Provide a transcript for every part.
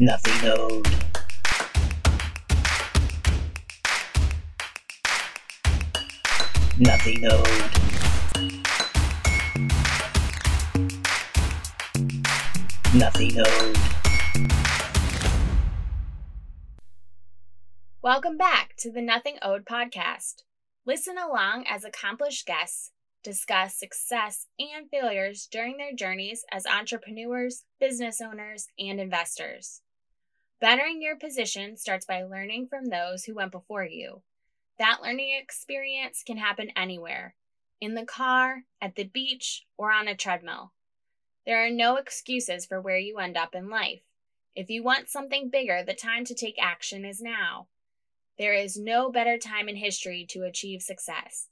Nothing owed. Nothing owed. Nothing owed. Welcome back to the Nothing Owed podcast. Listen along as accomplished guests discuss success and failures during their journeys as entrepreneurs, business owners, and investors. Bettering your position starts by learning from those who went before you. That learning experience can happen anywhere in the car, at the beach, or on a treadmill. There are no excuses for where you end up in life. If you want something bigger, the time to take action is now. There is no better time in history to achieve success.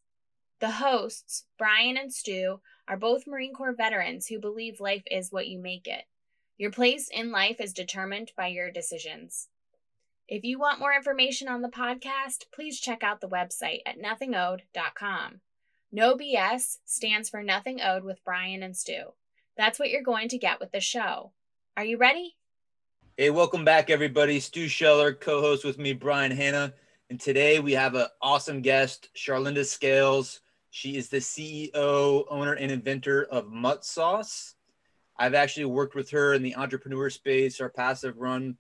The hosts, Brian and Stu, are both Marine Corps veterans who believe life is what you make it. Your place in life is determined by your decisions. If you want more information on the podcast, please check out the website at nothingowed.com. No BS stands for Nothing Owed with Brian and Stu. That's what you're going to get with the show. Are you ready? Hey, welcome back, everybody. Stu Scheller, co host with me, Brian Hanna. And today we have an awesome guest, Charlinda Scales. She is the CEO, owner, and inventor of Mutt Sauce. I've actually worked with her in the entrepreneur space. Our passive run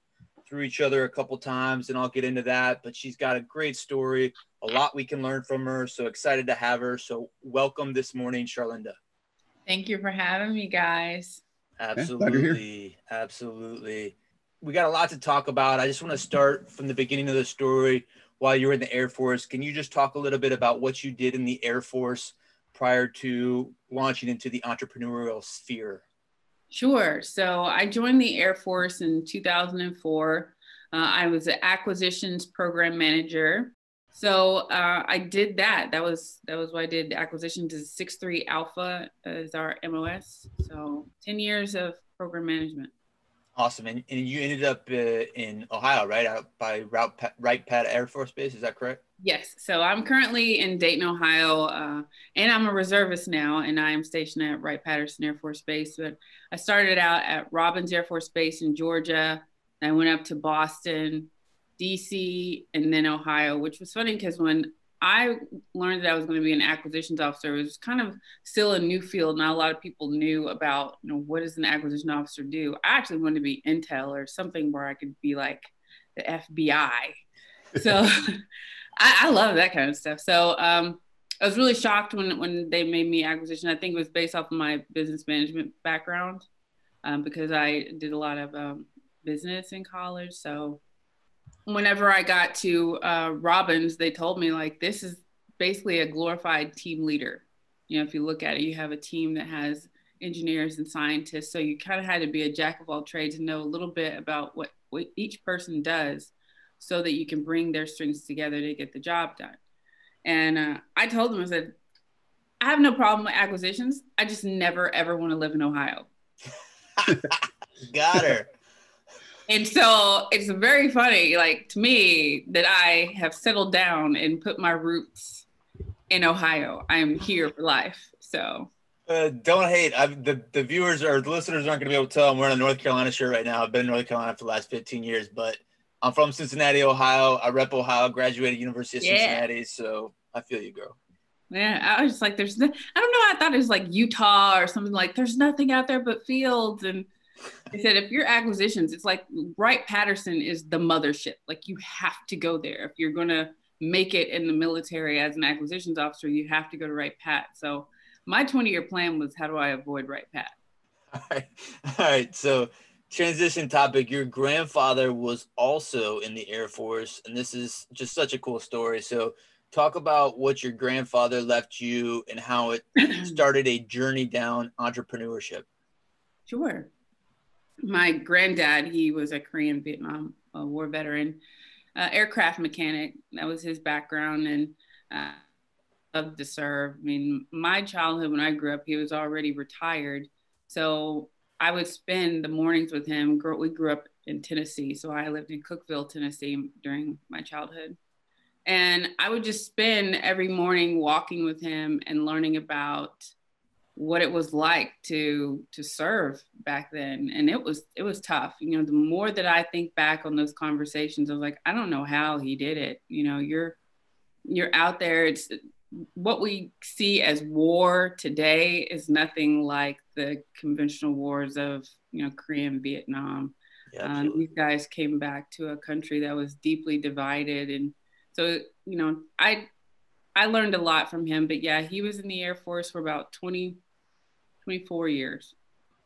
through each other a couple times, and I'll get into that. But she's got a great story, a lot we can learn from her. So excited to have her. So welcome this morning, Charlinda. Thank you for having me, guys. Absolutely. Absolutely. We got a lot to talk about. I just want to start from the beginning of the story while you were in the Air Force. Can you just talk a little bit about what you did in the Air Force prior to launching into the entrepreneurial sphere? Sure. So I joined the Air Force in 2004. Uh, I was an acquisitions program manager. So uh, I did that. That was that was what I did. Acquisitions is six three Alpha is our MOS. So ten years of program management. Awesome. And, and you ended up uh, in Ohio, right? Out by Route Wright Pat Air Force Base. Is that correct? Yes. So I'm currently in Dayton, Ohio, uh, and I'm a reservist now, and I am stationed at Wright Patterson Air Force Base. But I started out at Robins Air Force Base in Georgia. I went up to Boston, DC, and then Ohio, which was funny because when I learned that I was going to be an acquisitions officer. It was kind of still a new field. Not a lot of people knew about, you know, what does an acquisition officer do? I actually wanted to be intel or something where I could be like the FBI. So I, I, love that kind of stuff. So um, I was really shocked when when they made me acquisition. I think it was based off of my business management background um, because I did a lot of um, business in college. So whenever I got to uh, Robins, they told me like this is basically a glorified team leader. You know, if you look at it, you have a team that has engineers and scientists. So you kind of had to be a jack of all trades and know a little bit about what, what each person does so that you can bring their strengths together to get the job done. And uh, I told them, I said, I have no problem with acquisitions. I just never, ever want to live in Ohio. Got her and so it's very funny, like to me, that I have settled down and put my roots in Ohio. I'm here for life. So uh, don't hate. I've, the the viewers or the listeners aren't going to be able to tell. I'm wearing a North Carolina shirt right now. I've been in North Carolina for the last 15 years, but I'm from Cincinnati, Ohio. I rep Ohio. Graduated University of yeah. Cincinnati, so I feel you, girl. Yeah, I was just like, there's, no, I don't know. I thought it was like Utah or something like. There's nothing out there but fields and I said, if your acquisitions, it's like Wright Patterson is the mothership. Like you have to go there. If you're going to make it in the military as an acquisitions officer, you have to go to Wright Pat. So my 20 year plan was how do I avoid Wright Pat? All right. All right. So transition topic. Your grandfather was also in the Air Force, and this is just such a cool story. So talk about what your grandfather left you and how it started a journey down entrepreneurship. Sure my granddad, he was a Korean Vietnam War veteran, uh, aircraft mechanic. That was his background, and uh, loved to serve. I mean, my childhood when I grew up, he was already retired, so I would spend the mornings with him. We grew up in Tennessee, so I lived in Cookeville, Tennessee during my childhood. And I would just spend every morning walking with him and learning about what it was like to to serve back then and it was it was tough you know the more that i think back on those conversations i was like i don't know how he did it you know you're you're out there it's what we see as war today is nothing like the conventional wars of you know korea and vietnam yeah, um, these guys came back to a country that was deeply divided and so you know i I learned a lot from him, but yeah, he was in the Air Force for about 20, 24 years.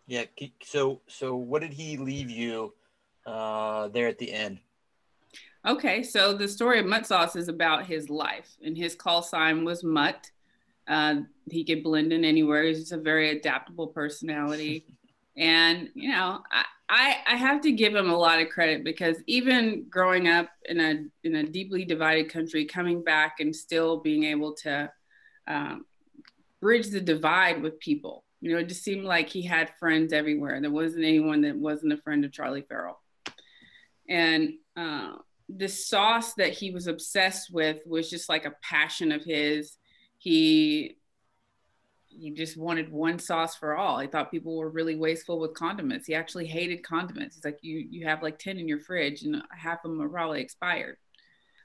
Yeah. So, so what did he leave you uh, there at the end? Okay. So the story of Mutt Sauce is about his life, and his call sign was Mutt. Uh, he could blend in anywhere. He's just a very adaptable personality. and, you know, I, I, I have to give him a lot of credit because even growing up in a in a deeply divided country, coming back and still being able to um, bridge the divide with people, you know, it just seemed like he had friends everywhere. There wasn't anyone that wasn't a friend of Charlie Farrell, and uh, the sauce that he was obsessed with was just like a passion of his. He he just wanted one sauce for all. He thought people were really wasteful with condiments. He actually hated condiments. He's like, you you have like 10 in your fridge and half of them are probably expired.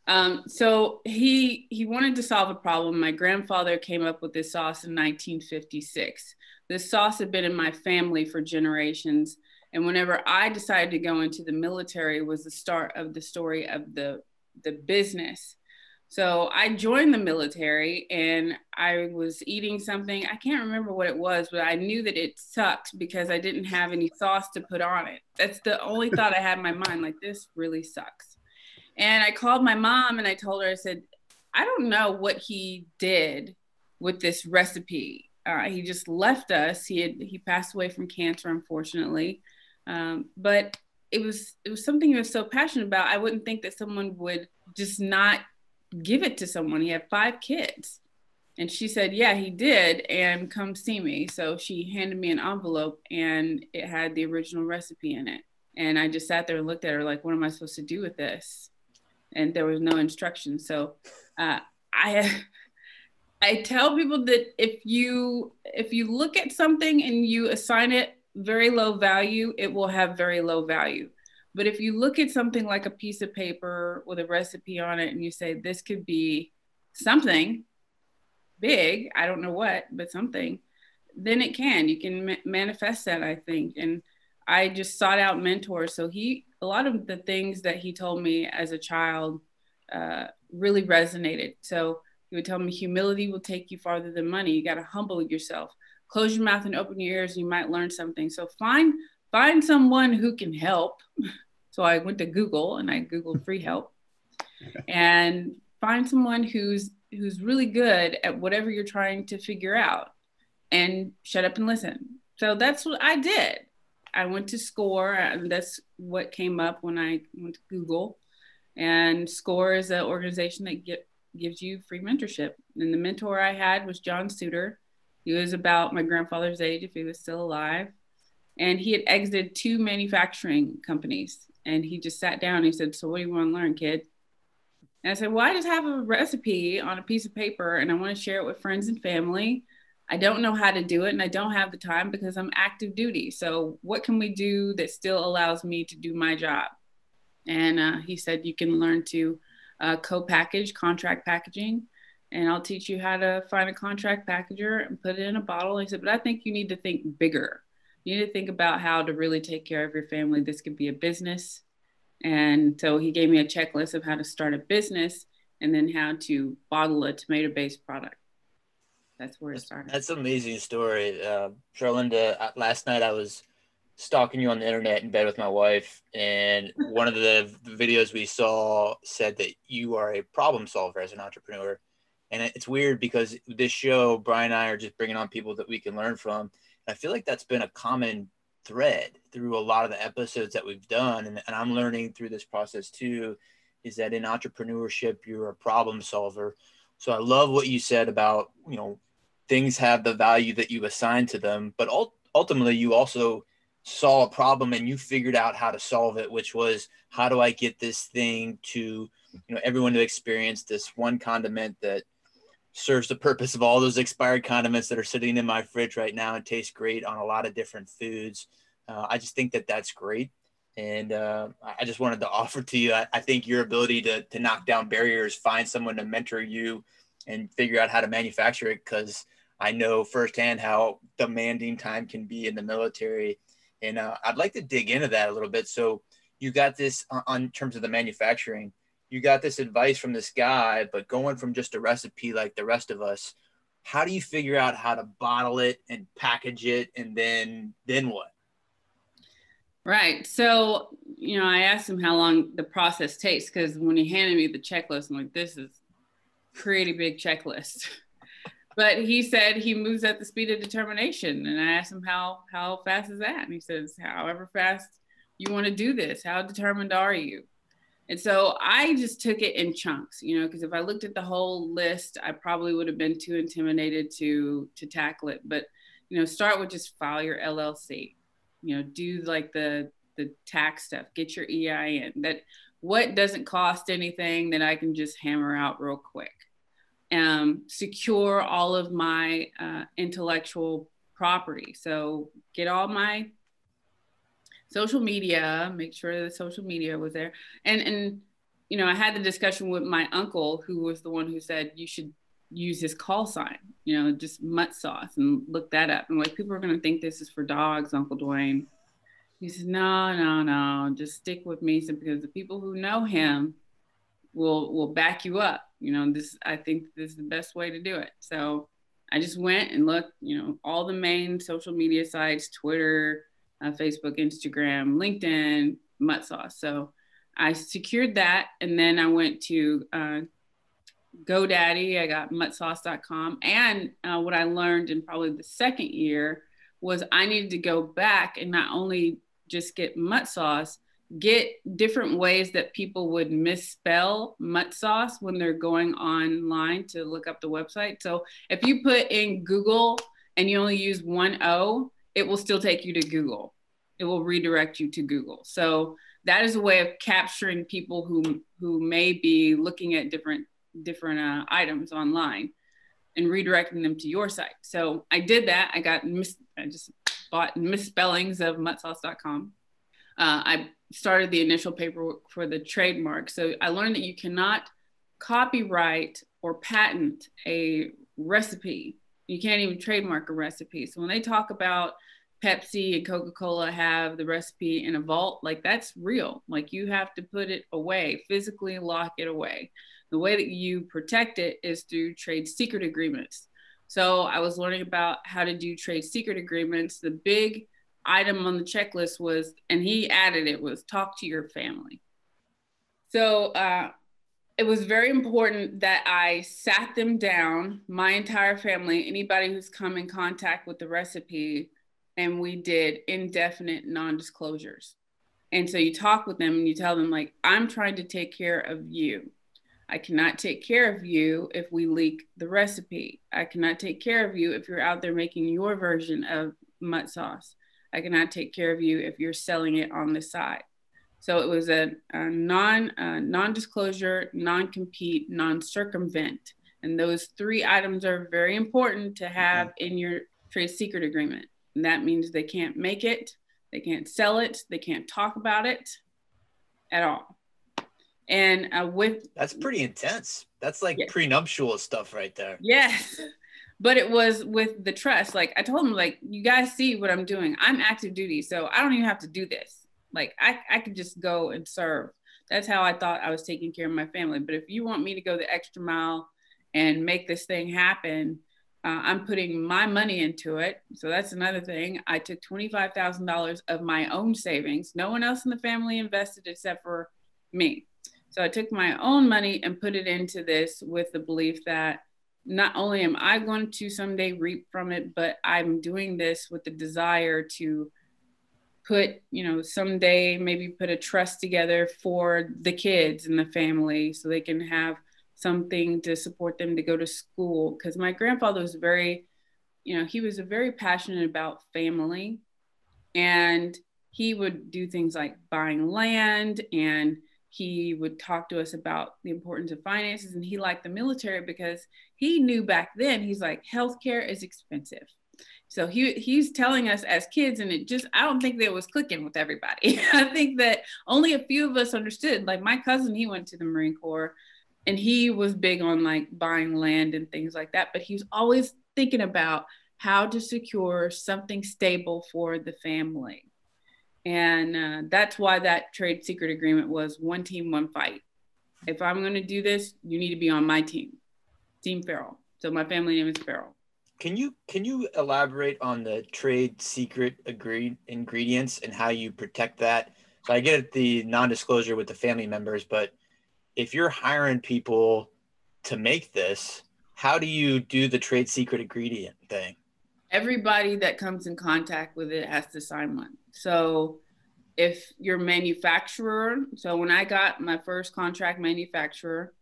Um, so he he wanted to solve a problem. My grandfather came up with this sauce in 1956. This sauce had been in my family for generations. And whenever I decided to go into the military was the start of the story of the the business so I joined the military and I was eating something. I can't remember what it was, but I knew that it sucked because I didn't have any sauce to put on it. That's the only thought I had in my mind like, this really sucks. And I called my mom and I told her, I said, I don't know what he did with this recipe. Uh, he just left us. He had he passed away from cancer, unfortunately. Um, but it was it was something he was so passionate about. I wouldn't think that someone would just not give it to someone. He had five kids. And she said, Yeah, he did. And come see me. So she handed me an envelope and it had the original recipe in it. And I just sat there and looked at her like, What am I supposed to do with this? And there was no instructions. So uh, I. I tell people that if you if you look at something and you assign it very low value, it will have very low value. But if you look at something like a piece of paper with a recipe on it and you say, this could be something big, I don't know what, but something, then it can. You can ma- manifest that, I think. And I just sought out mentors. So he, a lot of the things that he told me as a child uh, really resonated. So he would tell me humility will take you farther than money. You got to humble yourself. Close your mouth and open your ears, you might learn something. So find find someone who can help. So I went to Google and I Googled free help and find someone who's who's really good at whatever you're trying to figure out and shut up and listen. So that's what I did. I went to SCORE, and that's what came up when I went to Google. And SCORE is an organization that get, gives you free mentorship. And the mentor I had was John Suter. He was about my grandfather's age, if he was still alive. And he had exited two manufacturing companies and he just sat down and he said so what do you want to learn kid? And i said well i just have a recipe on a piece of paper and i want to share it with friends and family. I don't know how to do it and i don't have the time because i'm active duty. So what can we do that still allows me to do my job? And uh, he said you can learn to uh, co-package contract packaging and I'll teach you how to find a contract packager and put it in a bottle. He said, but I think you need to think bigger you need to think about how to really take care of your family. This could be a business. And so he gave me a checklist of how to start a business and then how to bottle a tomato based product. That's where it started. That's an amazing story. Uh, Charlinda, uh, last night I was stalking you on the internet in bed with my wife, and one of the videos we saw said that you are a problem solver as an entrepreneur. And it's weird because this show, Brian and I are just bringing on people that we can learn from I feel like that's been a common thread through a lot of the episodes that we've done. And, and I'm learning through this process too, is that in entrepreneurship, you're a problem solver. So I love what you said about, you know, things have the value that you assign to them, but ultimately you also saw a problem and you figured out how to solve it, which was how do I get this thing to, you know, everyone to experience this one condiment that serves the purpose of all those expired condiments that are sitting in my fridge right now and taste great on a lot of different foods. Uh, I just think that that's great. And uh, I just wanted to offer to you, I, I, think your ability to, to knock down barriers, find someone to mentor you and figure out how to manufacture it. Cause I know firsthand how demanding time can be in the military. And uh, I'd like to dig into that a little bit. So you got this on, on terms of the manufacturing, you got this advice from this guy, but going from just a recipe like the rest of us, how do you figure out how to bottle it and package it and then then what? Right. So, you know, I asked him how long the process takes because when he handed me the checklist, I'm like, this is pretty big checklist. but he said he moves at the speed of determination. And I asked him how how fast is that? And he says, however fast you want to do this, how determined are you? And so I just took it in chunks, you know, because if I looked at the whole list, I probably would have been too intimidated to to tackle it. But you know, start with just file your LLC you know do like the the tax stuff get your ein that what doesn't cost anything that i can just hammer out real quick. Um, secure all of my uh, intellectual property. So get all my social media make sure the social media was there and and you know i had the discussion with my uncle who was the one who said you should use his call sign, you know, just mutt sauce and look that up. And like people are going to think this is for dogs, Uncle Dwayne. He says, no, no, no, just stick with me because the people who know him will will back you up. You know, this I think this is the best way to do it. So I just went and looked, you know, all the main social media sites, Twitter, uh, Facebook, Instagram, LinkedIn, mutt sauce. So I secured that, and then I went to uh, GoDaddy, I got muttsauce.com. And uh, what I learned in probably the second year was I needed to go back and not only just get mutt sauce, get different ways that people would misspell mutt sauce when they're going online to look up the website. So if you put in Google and you only use one O, it will still take you to Google. It will redirect you to Google. So that is a way of capturing people who who may be looking at different different uh, items online and redirecting them to your site. So I did that. I got mis- I just bought misspellings of muttsauce.com. Uh, I started the initial paperwork for the trademark. So I learned that you cannot copyright or patent a recipe. You can't even trademark a recipe. So when they talk about Pepsi and Coca Cola have the recipe in a vault, like that's real. Like you have to put it away, physically lock it away the way that you protect it is through trade secret agreements. So I was learning about how to do trade secret agreements. The big item on the checklist was, and he added it, was talk to your family. So uh, it was very important that I sat them down, my entire family, anybody who's come in contact with the recipe, and we did indefinite non disclosures. And so you talk with them and you tell them, like, I'm trying to take care of you. I cannot take care of you if we leak the recipe. I cannot take care of you if you're out there making your version of mutt sauce. I cannot take care of you if you're selling it on the side. So it was a, a non uh, non disclosure, non compete, non circumvent, and those three items are very important to have in your trade secret agreement. And that means they can't make it, they can't sell it, they can't talk about it at all. And uh, with that's pretty intense. That's like yeah. prenuptial stuff right there. Yes. But it was with the trust. Like i told him like you guys see what i'm doing. I'm active duty so i don't even have to do this like i, I could just go and serve. That's how i thought i was taking care of my family. But if you want me to go the extra mile and make this thing happen uh, i'm putting my money into it. So that's another thing. I took $25000 of my own savings. No one else in the family invested except for me. So I took my own money and put it into this with the belief that not only am I going to someday reap from it, but I'm doing this with the desire to put, you know, someday maybe put a trust together for the kids and the family so they can have something to support them to go to school. Because my grandfather was very, you know, he was very passionate about family. And he would do things like buying land and he would talk to us about the importance of finances. And he liked the military because he knew back then he's like healthcare is expensive so he he's telling us as kids and it just i don't think that it was clicking with everybody i think that only a few of us understood like my cousin he went to the marine corps and he was big on like buying land and things like that but he was always thinking about how to secure something stable for the family and uh, that's why that trade secret agreement was one team, one fight. If I'm going to do this, you need to be on my team, Team Farrell. So my family name is Farrell. Can you can you elaborate on the trade secret agreed ingredients and how you protect that? So I get the non-disclosure with the family members, but if you're hiring people to make this, how do you do the trade secret ingredient thing? Everybody that comes in contact with it has to sign one. So if your manufacturer, so when I got my first contract manufacturer,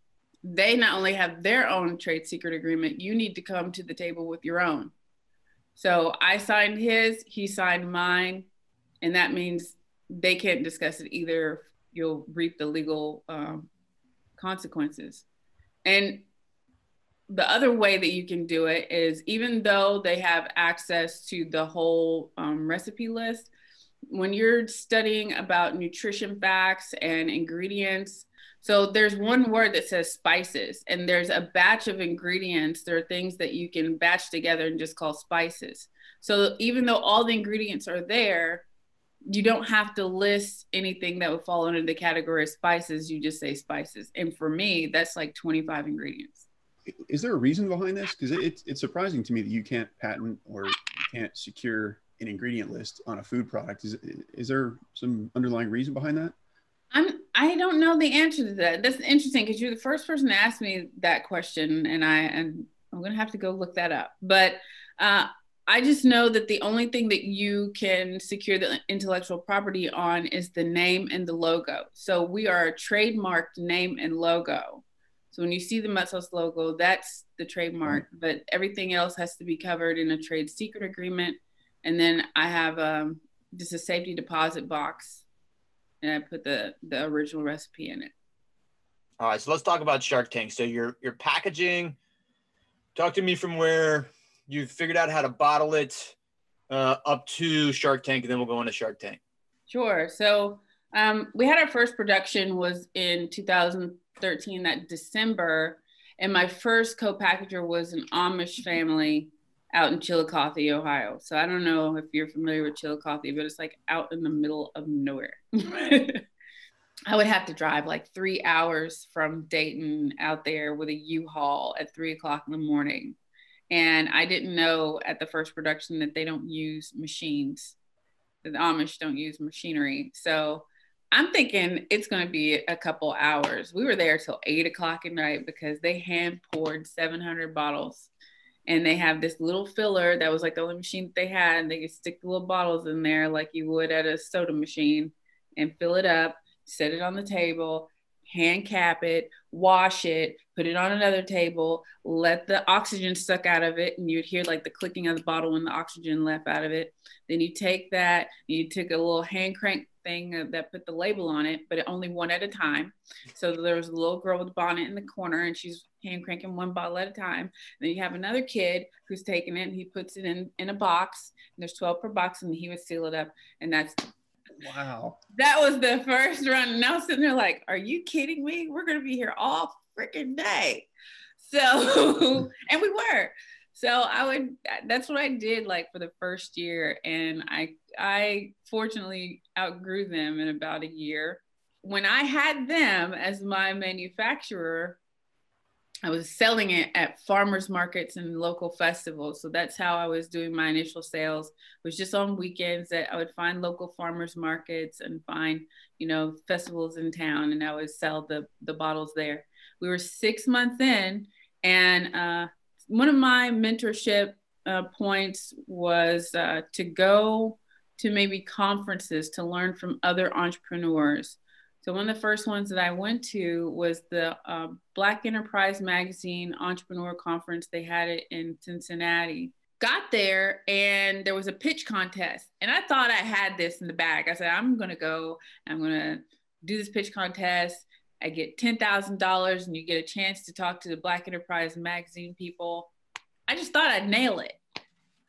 they not only have their own trade secret agreement, you need to come to the table with your own. So I signed his, he signed mine, and that means they can't discuss it either. You'll reap the legal um, consequences. And the other way that you can do it is even though they have access to the whole um, recipe list, when you're studying about nutrition facts and ingredients, so there's one word that says spices, and there's a batch of ingredients. There are things that you can batch together and just call spices. So even though all the ingredients are there, you don't have to list anything that would fall under the category of spices. You just say spices. And for me, that's like 25 ingredients. Is there a reason behind this? Because it, it's, it's surprising to me that you can't patent or can't secure an ingredient list on a food product. Is is there some underlying reason behind that? I'm I don't know the answer to that. That's interesting because you're the first person to ask me that question, and I and I'm gonna have to go look that up. But uh, I just know that the only thing that you can secure the intellectual property on is the name and the logo. So we are a trademarked name and logo. So when you see the Mutt Sauce logo, that's the trademark, but everything else has to be covered in a trade secret agreement and then I have um, just a safety deposit box, and I put the the original recipe in it. All right, so let's talk about Shark Tank. So your your packaging. Talk to me from where you figured out how to bottle it uh, up to Shark Tank, and then we'll go into Shark Tank. Sure. So um, we had our first production was in 2013, that December, and my first co-packager was an Amish family out in Chillicothe, Ohio. So I don't know if you're familiar with Chillicothe, but it's like out in the middle of nowhere. I would have to drive like three hours from Dayton out there with a U-Haul at three o'clock in the morning. And I didn't know at the first production that they don't use machines. The Amish don't use machinery. So I'm thinking it's going to be a couple hours. We were there till eight o'clock at night because they hand poured 700 bottles and they have this little filler that was like the only machine that they had. And they could stick the little bottles in there like you would at a soda machine and fill it up, set it on the table, hand cap it, wash it, put it on another table, let the oxygen suck out of it, and you'd hear like the clicking of the bottle when the oxygen left out of it. Then you take that, you took a little hand crank thing uh, that put the label on it, but only one at a time. So there was a little girl with a bonnet in the corner, and she's hand cranking one bottle at a time. And then you have another kid who's taking it and he puts it in in a box. there's 12 per box, and he would seal it up. And that's wow. That was the first run. And I was sitting there like, are you kidding me? We're gonna be here all freaking day. So and we were. So I would that's what I did like for the first year. And I I fortunately outgrew them in about a year. When I had them as my manufacturer, I was selling it at farmers markets and local festivals. So that's how I was doing my initial sales. It was just on weekends that I would find local farmers markets and find, you know, festivals in town and I would sell the the bottles there. We were 6 months in and uh, one of my mentorship uh, points was uh, to go to maybe conferences to learn from other entrepreneurs so one of the first ones that I went to was the uh, Black Enterprise Magazine Entrepreneur Conference. They had it in Cincinnati. Got there and there was a pitch contest, and I thought I had this in the bag. I said, I'm gonna go. I'm gonna do this pitch contest. I get $10,000 and you get a chance to talk to the Black Enterprise magazine people. I just thought I'd nail it.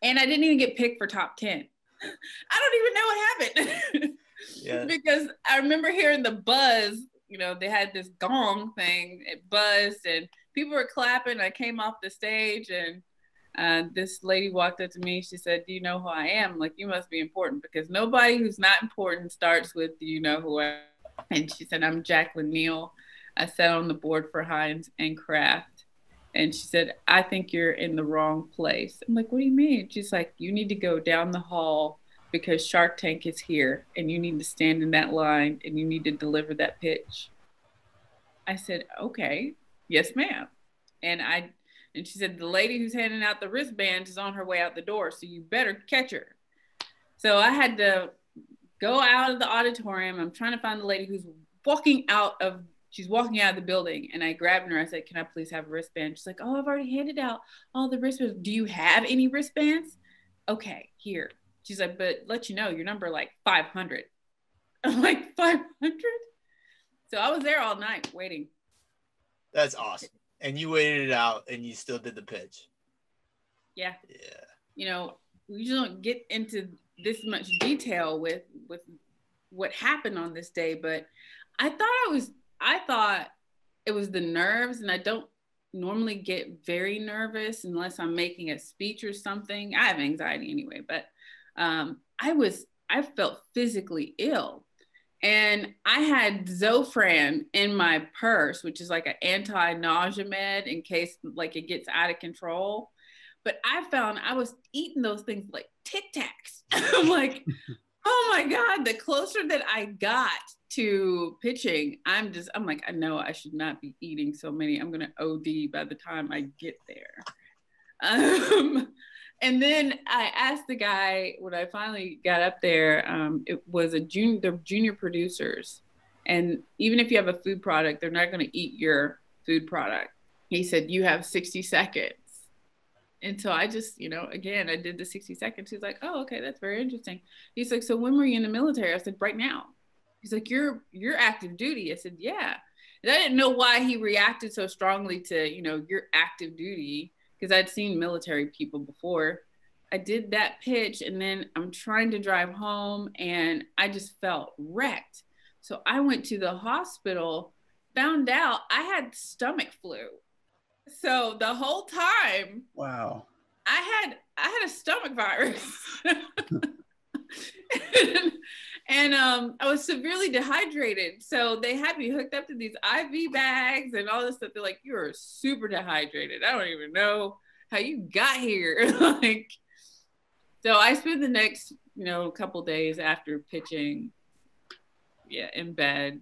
And I didn't even get picked for top 10. I don't even know what happened. Yeah. because I remember hearing the buzz, you know, they had this gong thing, it buzzed and people were clapping. I came off the stage and uh, this lady walked up to me. She said, Do you know who I am? Like, you must be important because nobody who's not important starts with, Do you know who I am? And she said, I'm Jacqueline Neal. I sat on the board for Heinz and Kraft. And she said, I think you're in the wrong place. I'm like, What do you mean? She's like, You need to go down the hall because Shark Tank is here and you need to stand in that line and you need to deliver that pitch. I said, Okay, yes, ma'am. And I and she said, The lady who's handing out the wristbands is on her way out the door, so you better catch her. So I had to go out of the auditorium. I'm trying to find the lady who's walking out of she's walking out of the building and I grabbed her. I said, Can I please have a wristband? She's like, Oh, I've already handed out all the wristbands. Do you have any wristbands? Okay, here. She's like, But let you know, your number like 500. I'm like, 500? So I was there all night waiting. That's awesome. And you waited it out and you still did the pitch. Yeah. Yeah. you know we usually don't get into this much detail with with what happened on this day but i thought i was i thought it was the nerves and i don't normally get very nervous unless i'm making a speech or something. I have anxiety anyway but um, i was i felt physically ill. And i had zofran in my purse which is like an anti-nausea med in case like it gets out of control but I found I was eating those things like Tic Tacs. I'm like, oh my God, the closer that I got to pitching, I'm just, I'm like, I know I should not be eating so many. I'm going to OD by the time I get there. Um, and then I asked the guy when I finally got up there, um, it was a junior, the junior producers. And even if you have a food product, they're not going to eat your food product. He said, You have 60 seconds. And so I just, you know, again, I did the 60 seconds. He's like, oh, okay, that's very interesting. He's like, so when were you in the military? I said, right now. He's like, you're you're active duty. I said, yeah. And I didn't know why he reacted so strongly to, you know, your active duty because I'd seen military people before. I did that pitch and then I'm trying to drive home and I just felt wrecked. So I went to the hospital, found out I had stomach flu. So the whole time Wow. I had I had a stomach virus. and um, I was severely dehydrated. So they had me hooked up to these IV bags and all this stuff. They're like, you're super dehydrated. I don't even know how you got here. like, so I spent the next, you know, couple days after pitching, yeah, in bed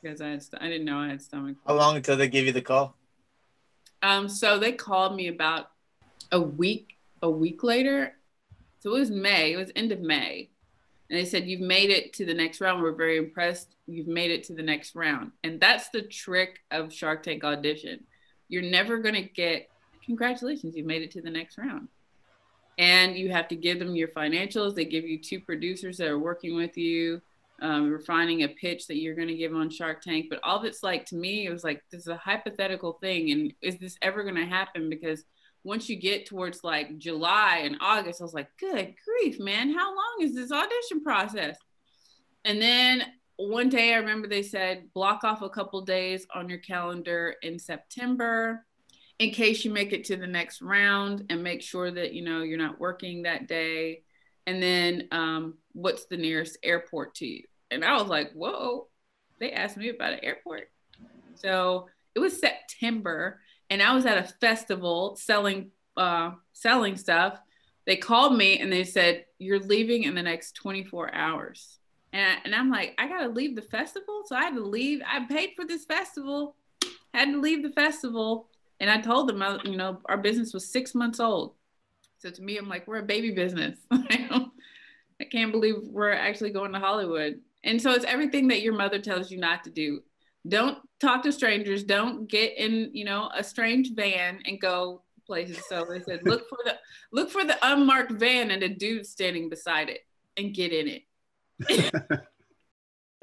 because I had, st- I didn't know I had stomach. How long until they give you the call? Um, so they called me about a week, a week later. So it was May, it was end of May. And they said, You've made it to the next round. We're very impressed. You've made it to the next round. And that's the trick of Shark Tank audition. You're never going to get, congratulations, you've made it to the next round. And you have to give them your financials. They give you two producers that are working with you, um, refining a pitch that you're going to give on Shark Tank. But all that's like, to me, it was like, this is a hypothetical thing. And is this ever going to happen? Because once you get towards like July and August, I was like, good grief, man, how long is this audition process? And then one day I remember they said, block off a couple days on your calendar in September in case you make it to the next round and make sure that, you know, you're not working that day. And then um, what's the nearest airport to you? And I was like, whoa, they asked me about an airport. So it was September and I was at a festival selling uh, selling stuff. They called me and they said, "You're leaving in the next 24 hours." And, and I'm like, "I gotta leave the festival," so I had to leave. I paid for this festival, had to leave the festival, and I told them, I, you know, our business was six months old. So to me, I'm like, we're a baby business. I can't believe we're actually going to Hollywood. And so it's everything that your mother tells you not to do don't talk to strangers don't get in you know a strange van and go places so they said look for the look for the unmarked van and a dude standing beside it and get in it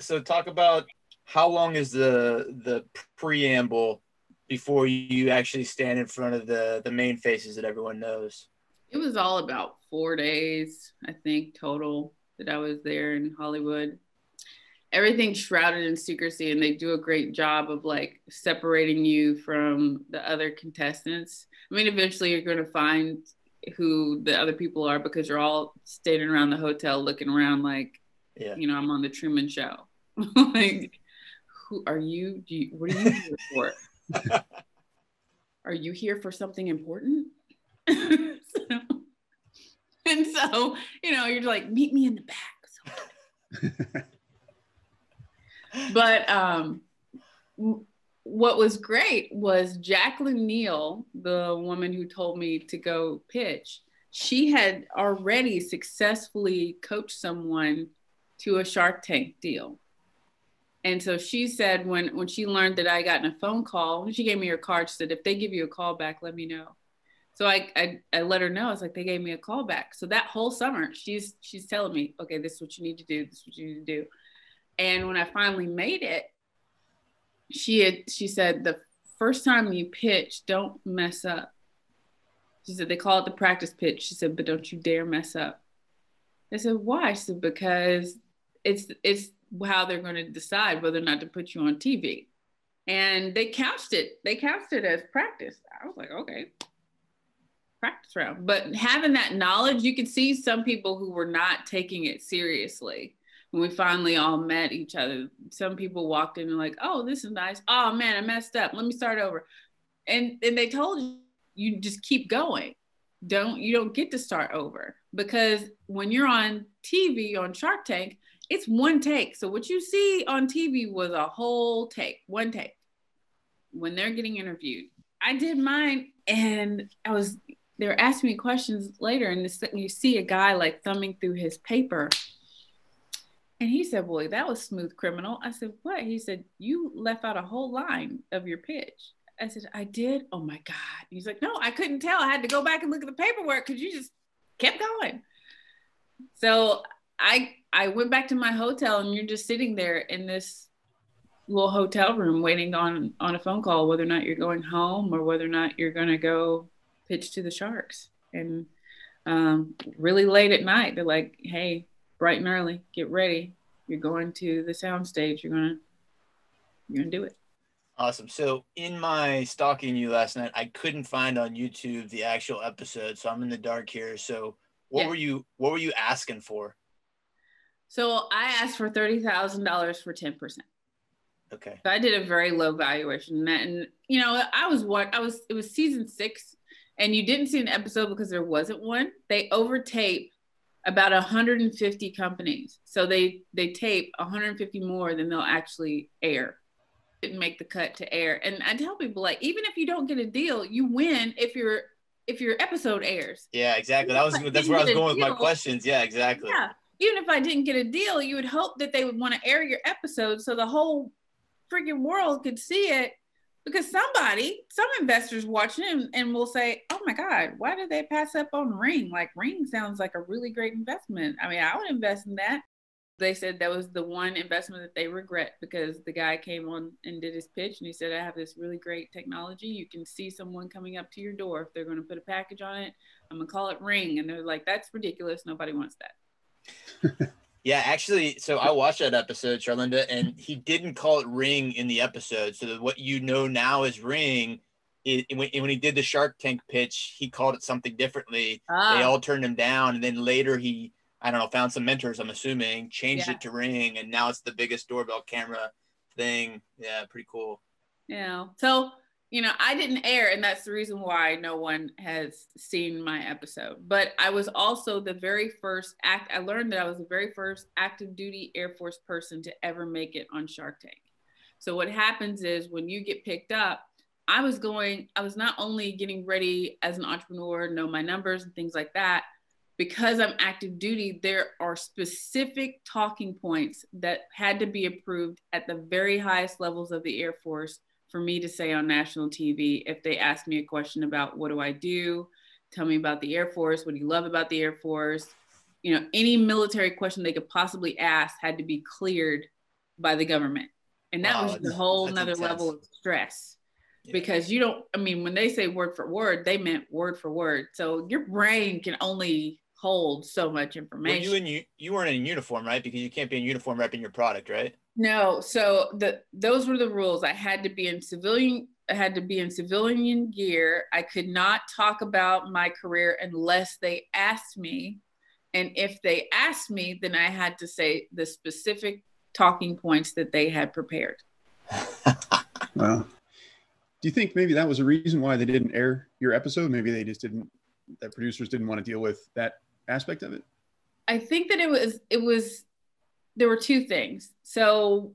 So talk about how long is the the preamble before you actually stand in front of the the main faces that everyone knows? It was all about four days, I think, total that I was there in Hollywood. Everything's shrouded in secrecy, and they do a great job of like separating you from the other contestants. I mean, eventually you're going to find who the other people are because you're all standing around the hotel looking around like, Yeah. you know, I'm on the Truman Show. like, who are you? Do you what are you here for? are you here for something important? So- and so, you know, you're like, meet me in the back. but um, what was great was Jacqueline Neal, the woman who told me to go pitch. She had already successfully coached someone to a Shark Tank deal. And so she said when when she learned that I got in a phone call, she gave me her card. She said, if they give you a call back, let me know. So I, I I let her know. It's like they gave me a call back. So that whole summer, she's she's telling me, okay, this is what you need to do. This is what you need to do. And when I finally made it, she had she said the first time you pitch, don't mess up. She said they call it the practice pitch. She said, but don't you dare mess up. I said, why? She said, because it's it's how they're going to decide whether or not to put you on TV. And they couched it. They couched it as practice. I was like, okay, practice round. But having that knowledge, you could see some people who were not taking it seriously. When we finally all met each other, some people walked in and like, oh, this is nice. Oh man, I messed up. Let me start over. And and they told you you just keep going. Don't you don't get to start over because when you're on TV on Shark Tank, it's one take. So what you see on TV was a whole take, one take. When they're getting interviewed, I did mine, and I was they were asking me questions later, and this, you see a guy like thumbing through his paper, and he said, "Boy, that was smooth criminal." I said, "What?" He said, "You left out a whole line of your pitch." I said, "I did." Oh my god! He's like, "No, I couldn't tell. I had to go back and look at the paperwork because you just kept going." So I I went back to my hotel, and you're just sitting there in this little hotel room waiting on on a phone call whether or not you're going home or whether or not you're going to go pitch to the sharks and um, really late at night they're like hey bright and early get ready you're going to the soundstage you're gonna you're gonna do it Awesome. So in my stalking you last night, I couldn't find on YouTube the actual episode, so I'm in the dark here. So what Yeah. were you what were you asking for? so i asked for $30000 for 10% Okay. So I did a very low valuation, and you know, I was what I was. It was season six, and you didn't see an episode because there wasn't one. They overtape about 150 companies, so they they tape 150 more than they'll actually air. Didn't make the cut to air, and I tell people like, even if you don't get a deal, you win if your if your episode airs. Yeah, exactly. That was that's where I was didn't get a going with my questions. Yeah, exactly. Yeah. Even if I didn't get a deal, you would hope that they would want to air your episode so the whole freaking world could see it. Because somebody, some investors watching it and will say, Oh my God, why did they pass up on Ring? Like Ring sounds like a really great investment. I mean, I would invest in that. They said that was the one investment that they regret because the guy came on and did his pitch and he said, I have this really great technology. You can see someone coming up to your door if they're going to put a package on it. I'm going to call it Ring. And they're like, That's ridiculous. Nobody wants that. Yeah, actually, so I watched that episode, Charlinda, and he didn't call it Ring in the episode. So that what you know now is Ring. It, when, when he did the Shark Tank pitch, he called it something differently. Ah. They all turned him down, and then later he, I don't know, found some mentors. I'm assuming, changed Yeah. it to Ring, and now it's the biggest doorbell camera thing. Yeah, pretty cool. Yeah. so you know i didn't air and that's the reason why no one has seen my episode. But i was also the very first act i learned that i was the very first active duty air force person to ever make it on shark tank. So what happens is when you get picked up i was going i was not only getting ready as an entrepreneur know my numbers and things like that because i'm active duty there are specific talking points that had to be approved at the very highest levels of the air force for me to say on national TV if they ask me a question about what do I do, tell me about the Air Force, what do you love about the Air Force, you know, any military question they could possibly ask had to be cleared by the government. And that Wow, was a whole nother level of stress Yeah. because you don't, I mean, when they say word for word, they meant word for word. So your brain can only hold so much Were information. you in you you weren't in uniform, right? Because you can't be in uniform repping your product, right? No, so the those were the rules. I had to be in civilian. I had to be in civilian gear. I could not talk about my career unless they asked me, and if they asked me, then I had to say the specific talking points that they had prepared. Wow. Do you think maybe that was a reason why they didn't air your episode? Maybe they just didn't, that producers didn't want to deal with that aspect of it? I think that it was it was there were two things. So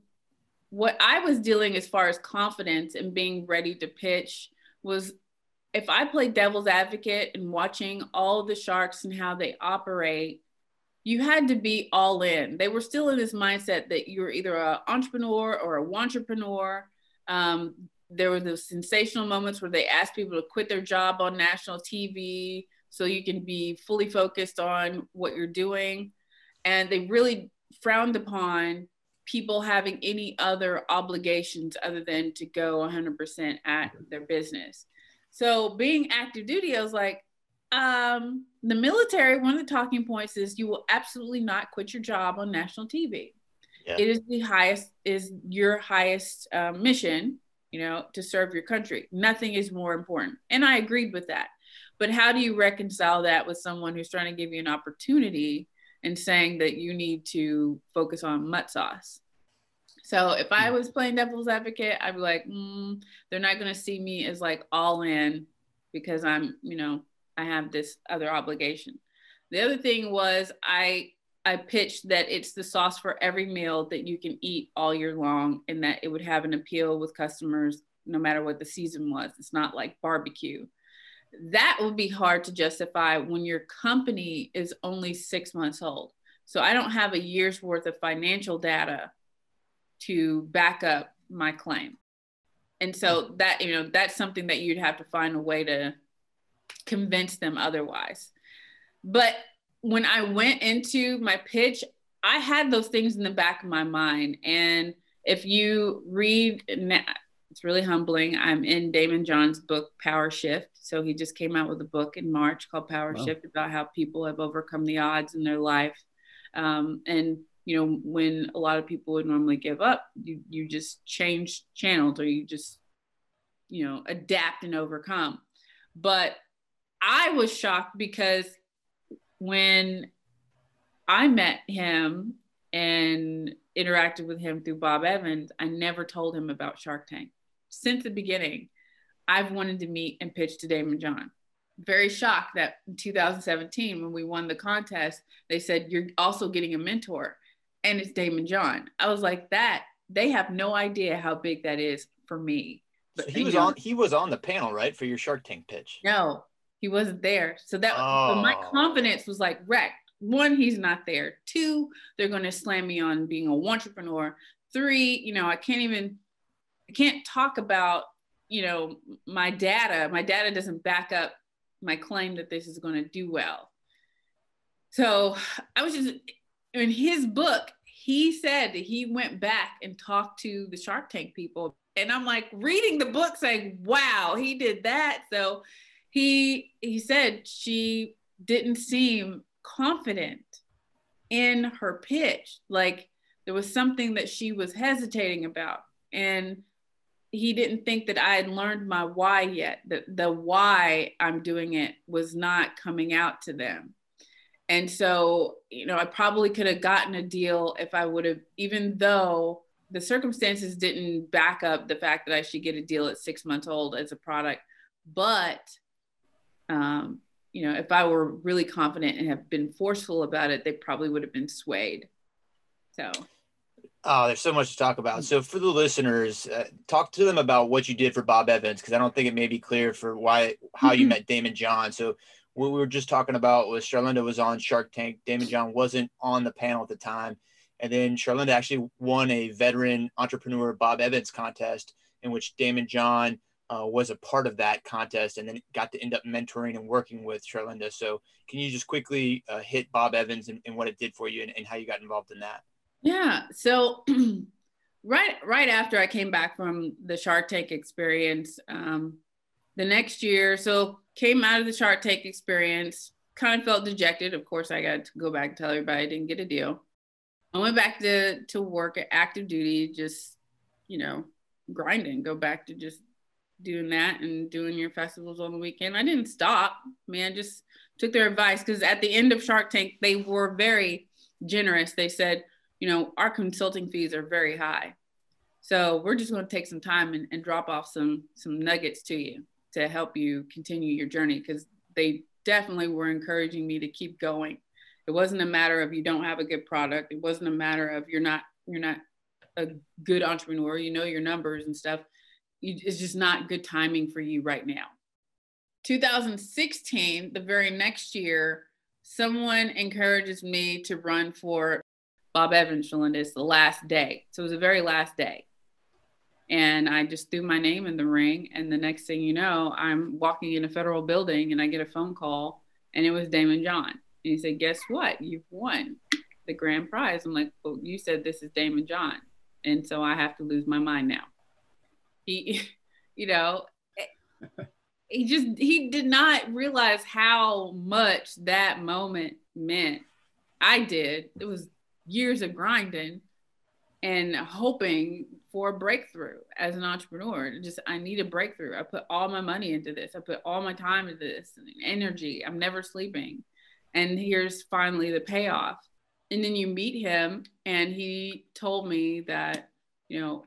what I was dealing as far as confidence and being ready to pitch was if I played devil's advocate and watching all the sharks and how they operate, you had to be all in. They were still in this mindset that you were either an entrepreneur or a wantrepreneur. Um, there were those sensational moments where they asked people to quit their job on national TV so you can be fully focused on what you're doing. And they really frowned upon people having any other obligations other than to go 100% at their business. So being active duty, I was like, um, the military, one of the talking points is you will absolutely not quit your job on national TV. Yeah. It is the highest, is your highest uh, mission, you know, to serve your country. Nothing is more important. And I agreed with that. But how do you reconcile that with someone who's trying to give you an opportunity and saying that you need to focus on Mutt Sauce? So if I was playing devil's advocate, I'd be like, mm, they're not going to see me as like all in because I'm, you know, I have this other obligation. The other thing was I I pitched that it's the sauce for every meal that you can eat all year long and that it would have an appeal with customers no matter what the season was. It's not like barbecue. That would be hard to justify when your company is only six months old. So I don't have a year's worth of financial data to back up my claim. And so hmm. that, you know, that's something that you'd have to find a way to convince them otherwise. But when I went into my pitch, I had those things in the back of my mind. And if you read, it's really humbling. I'm in Daymond John's book, Power Shift. So he just came out with a book in March called Power Wow. Shift about how people have overcome the odds in their life. Um, and you know, when a lot of people would normally give up, you you just change channels or you just, you know, adapt and overcome. But I was shocked because when I met him and interacted with him through Bob Evans, I never told him about Shark Tank. Since the beginning, I've wanted to meet and pitch to Daymond John. Very shocked that in 2017, when we won the contest, they said, You're also getting a mentor, and it's Daymond John. I was like, That, they have no idea how big that is for me. So But he was know, on he was on the panel, right, for your Shark Tank pitch. no, he wasn't there. So that but my Oh. confidence was like wrecked. One, he's not there. Two, they're going to slam me on being a entrepreneur. Three, you know, I can't even, I can't talk about, you know, my data. My data doesn't back up my claim that this is going to do well. So I was just in his book. He said that he went back and talked to the Shark Tank people, and I'm like reading the book, saying, "Wow, he did that." So he he said she didn't seem confident in her pitch like there was something that she was hesitating about and he didn't think that i had learned my why yet. That the why i'm doing it was not coming out to them. And so you know i probably could have gotten a deal if i would have even though the circumstances didn't back up the fact that i should get a deal at six months old as a product. But um, you know, if I were really confident and have been forceful about it, they probably would have been swayed. So, Oh, there's so much to talk about. So for the listeners, uh, talk to them about what you did for Bob Evans because I don't think it may be clear for why how you Mhm. met Daymond John. So what we were just talking about was Charlinda was on Shark Tank. Daymond John wasn't on the panel at the time, and then Charlinda actually won a veteran entrepreneur Bob Evans contest in which Daymond John uh, was a part of that contest and then got to end up mentoring and working with Charlinda. So can you just quickly uh, hit Bob Evans and, and what it did for you and, and how you got involved in that? Yeah. So, right right after I came back from the Shark Tank experience, um, the next year, so came out of the Shark Tank experience, kind of felt dejected. Of course, I got to go back and tell everybody I didn't get a deal. I went back to to work at active duty, just you know, grinding. Go back to just doing that and doing your festivals on the weekend. I didn't stop. Man, just took their advice because at the end of Shark Tank, they were very generous. They said, you know, our consulting fees are very high. So we're just going to take some time and, and drop off some some nuggets to you to help you continue your journey because they definitely were encouraging me to keep going. It wasn't a matter of you don't have a good product. It wasn't a matter of you're not you're not a good entrepreneur. You know your numbers and stuff. You, it's just not good timing for you right now. 2016, the very next year, someone encourages me to run for Bob Evans It's the last day. So it was the very last day. And I just threw my name in the ring. And the next thing you know, I'm walking in a federal building and I get a phone call and it was Daymond John. And he said, Guess what? You've won the grand prize. I'm like, Well, you said this is Daymond John. And so I have to lose my mind now. He, you know, he just, he did not realize how much that moment meant. I did. It was years of grinding and hoping for a breakthrough as an entrepreneur. Just I need a breakthrough. I put all my money into this. I put all my time into this energy. I'm never sleeping. And here's finally the payoff. And then you meet him and he told me that, you know,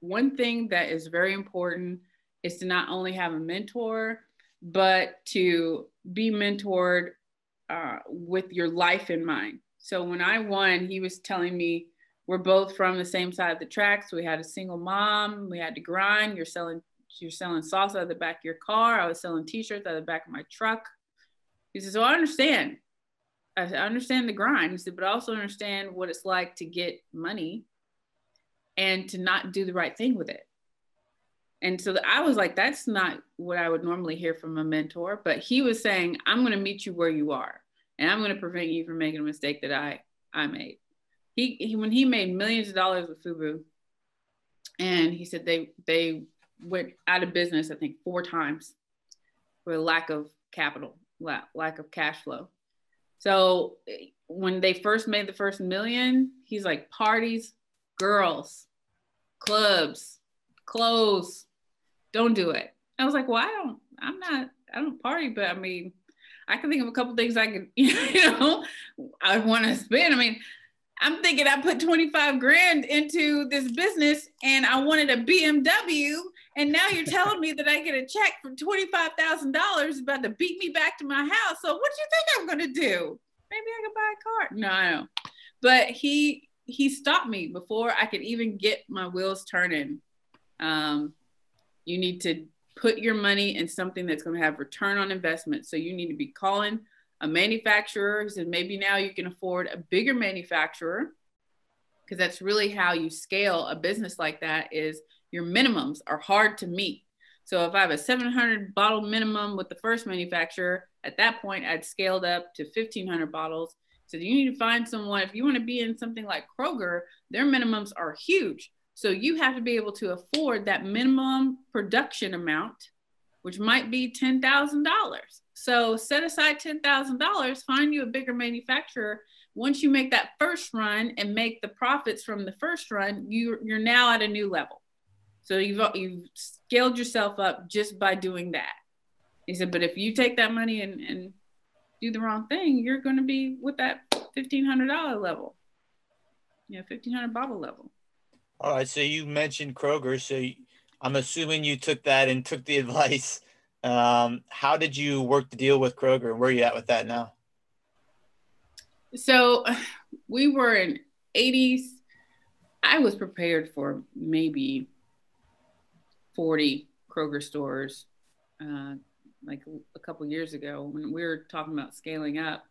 one thing that is very important is to not only have a mentor, but to be mentored uh, with your life in mind. So when I won, he was telling me we're both from the same side of the tracks. We had a single mom. We had to grind. You're selling you're selling salsa at the back of your car. I was selling t-shirts at the back of my truck. He said, so I understand. I understand the grind. He said, but I also understand what it's like to get money and to not do the right thing with it. And so I was like, that's not what I would normally hear from a mentor. But he was saying, I'm going to meet you where you are, and I'm going to prevent you from making a mistake that I I made he, he when he made millions of dollars with Fubu, and he said they they went out of business I think four times for lack of capital, lack, lack of cash flow. So when they first made the first million, he's like parties, girls, clubs, clothes, don't do it. I was like, well, I don't, I'm not, I don't party, but I mean, I can think of a couple things I could, you know, I want to spend. I mean, I'm thinking I put 25 grand into this business and I wanted a BMW. And now you're telling me that I get a check for $25,000 about to beat me back to my house. So what do you think I'm going to do? Maybe I could buy a car. No, I know. But he, he stopped me before I could even get my wheels turning. Um, you need to put your money in something that's going to have return on investment. So you need to be calling a manufacturer. Maybe now you can afford a bigger manufacturer because that's really how you scale a business like that is your minimums are hard to meet. So if I have a 700 bottle minimum with the first manufacturer, at that point I'd scaled up to 1500 bottles. So you need to find someone if you want to be in something like Kroger, their minimums are huge. So you have to be able to afford that minimum production amount, which might be $10,000. So set aside $10,000, find you a bigger manufacturer. Once you make that first run and make the profits from the first run, you, you're now at a new level. So you've, you've scaled yourself up just by doing that. He said, but if you take that money and, and do the wrong thing, you're going to be with that $1,500 level. Yeah, 1500 bottle level. All right. So you mentioned Kroger. So I'm assuming you took that and took the advice um, how did you work the deal with Kroger? And where are you at with that now? So we were in 80s. I was prepared for maybe 40 Kroger stores uh, like a couple years ago when we were talking about scaling up.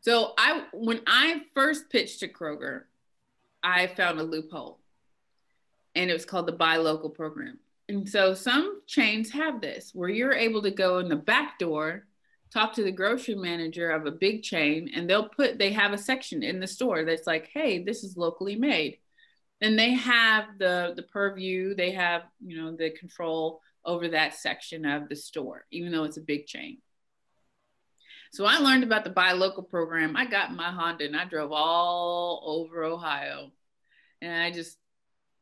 So I when I first pitched to Kroger, I found a loophole. And it was called the buy local program. And so some chains have this where you're able to go in the back door, talk to the grocery manager of a big chain, and they'll put, they have a section in the store that's like, hey, this is locally made. and they have the the purview they have you know the control over that section of the store even though it's a big chain so i learned about the buy local program i got my honda and i drove all over ohio and i just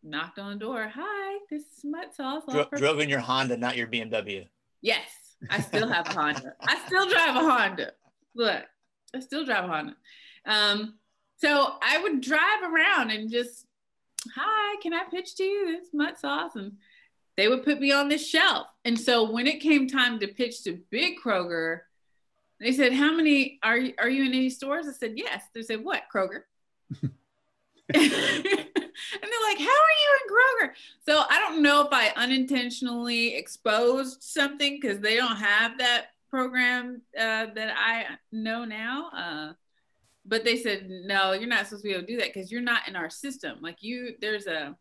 knocked on the door hi this is Mutt Sauce Dro- drove in your honda not your bmw yes i still have a honda i still drive a honda look i still drive a honda um, so i would drive around and just hi, can I pitch to you this Mutt Sauce? And they would put me on this shelf. And so when it came time to pitch to Big Kroger, they said, How many are are you in any stores? I said, Yes. They said, What, Kroger? and they're like, How are you in Kroger? So I don't know if I unintentionally exposed something because they don't have that program uh, that I know now. Uh, but they said no you're not supposed to be able to do that because you're not in our system like you there's a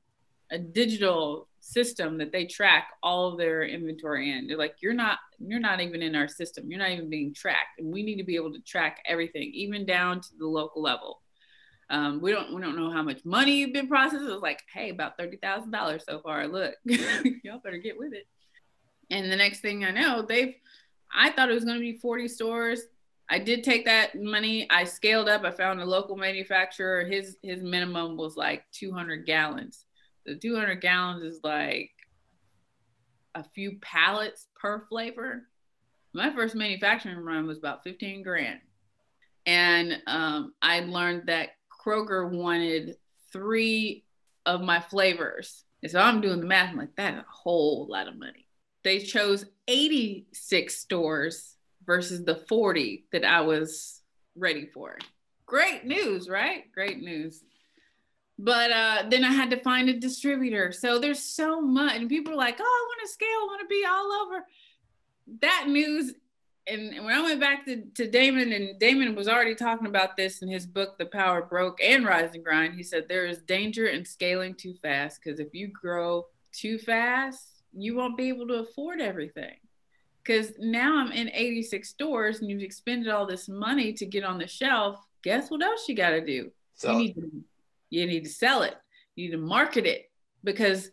a digital system that they track all of their inventory in they're like you're not you're not even in our system you're not even being tracked and we need to be able to track everything even down to the local level um, we don't we don't know how much money you've been processed. It was like, hey, about thirty thousand dollars so far. Look, y'all better get with it. And the next thing I know, they've I thought it was going to be forty stores. I did take that money. I scaled up. I found a local manufacturer. His his minimum was like 200 gallons. The 200 gallons is like a few pallets per flavor. My first manufacturing run was about 15 grand, and um, I learned that Kroger wanted three of my flavors. And so I'm doing the math. I'm like, that's a whole lot of money. They chose 86 stores versus the 40 that I was ready for. Great news, right? Great news. But uh, then I had to find a distributor. So there's so much. And people are like, oh, I want to scale, I want to be all over. That news. And when I went back to, to Daymond, and Daymond was already talking about this in his book, The Power Broke and Rise and Grind, he said there is danger in scaling too fast because if you grow too fast, you won't be able to afford everything because now I'm in 86 stores and you've expended all this money to get on the shelf. Guess what else you got to do? You need to, you need to sell it. You need to market it because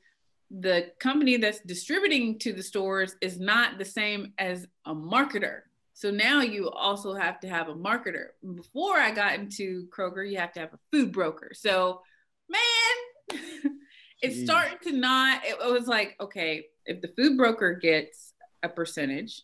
the company that's distributing to the stores is not the same as a marketer. So now you also have to have a marketer. Before I got into Kroger, you have to have a food broker. So, man, it's starting to not, it was like, okay, if the food broker gets a percentage.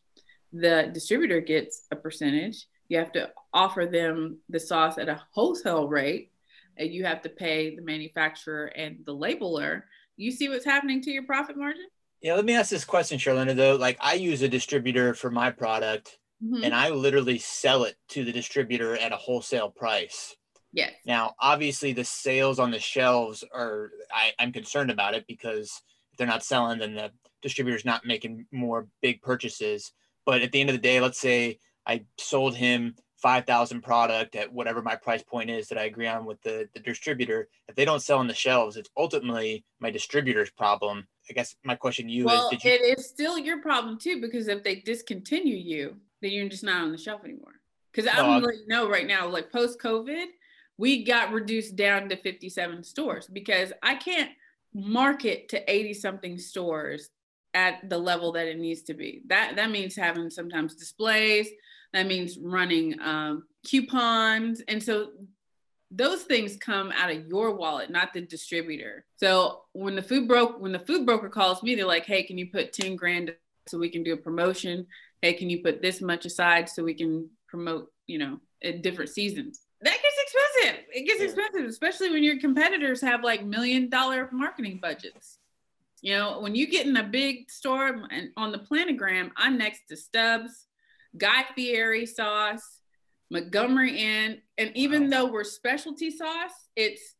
The distributor gets a percentage. You have to offer them the sauce at a wholesale rate. And you have to pay the manufacturer and the labeler. You see what's happening to your profit margin? Yeah, let me ask this question, Charlinda, though. Like I use a distributor for my product mm-hmm. and I literally sell it to the distributor at a wholesale price. Yes. Now, obviously, the sales on the shelves are, I, I'm concerned about it because if they're not selling, then the distributor's not making more big purchases. But at the end of the day, let's say I sold him 5,000 product at whatever my price point is that I agree on with the, the distributor. If they don't sell on the shelves, it's ultimately my distributor's problem. I guess my question to you well, is, you- it is still your problem too, because if they discontinue you, then you're just not on the shelf anymore. Because I'm no, letting you know right now, like post COVID, we got reduced down to 57 stores because I can't market to 80 something stores at the level that it needs to be. That that means having sometimes displays. That means running um, coupons, and so those things come out of your wallet, not the distributor. So when the food broke, when the food broker calls me, they're like, "Hey, can you put ten grand so we can do a promotion? Hey, can you put this much aside so we can promote, you know, at different seasons?" That gets expensive. It gets expensive, especially when your competitors have like million dollar marketing budgets. You know, when you get in a big store and on the planogram, I'm next to Stubbs, Guy Fieri sauce, Montgomery Inn, and even wow. though we're specialty sauce, it's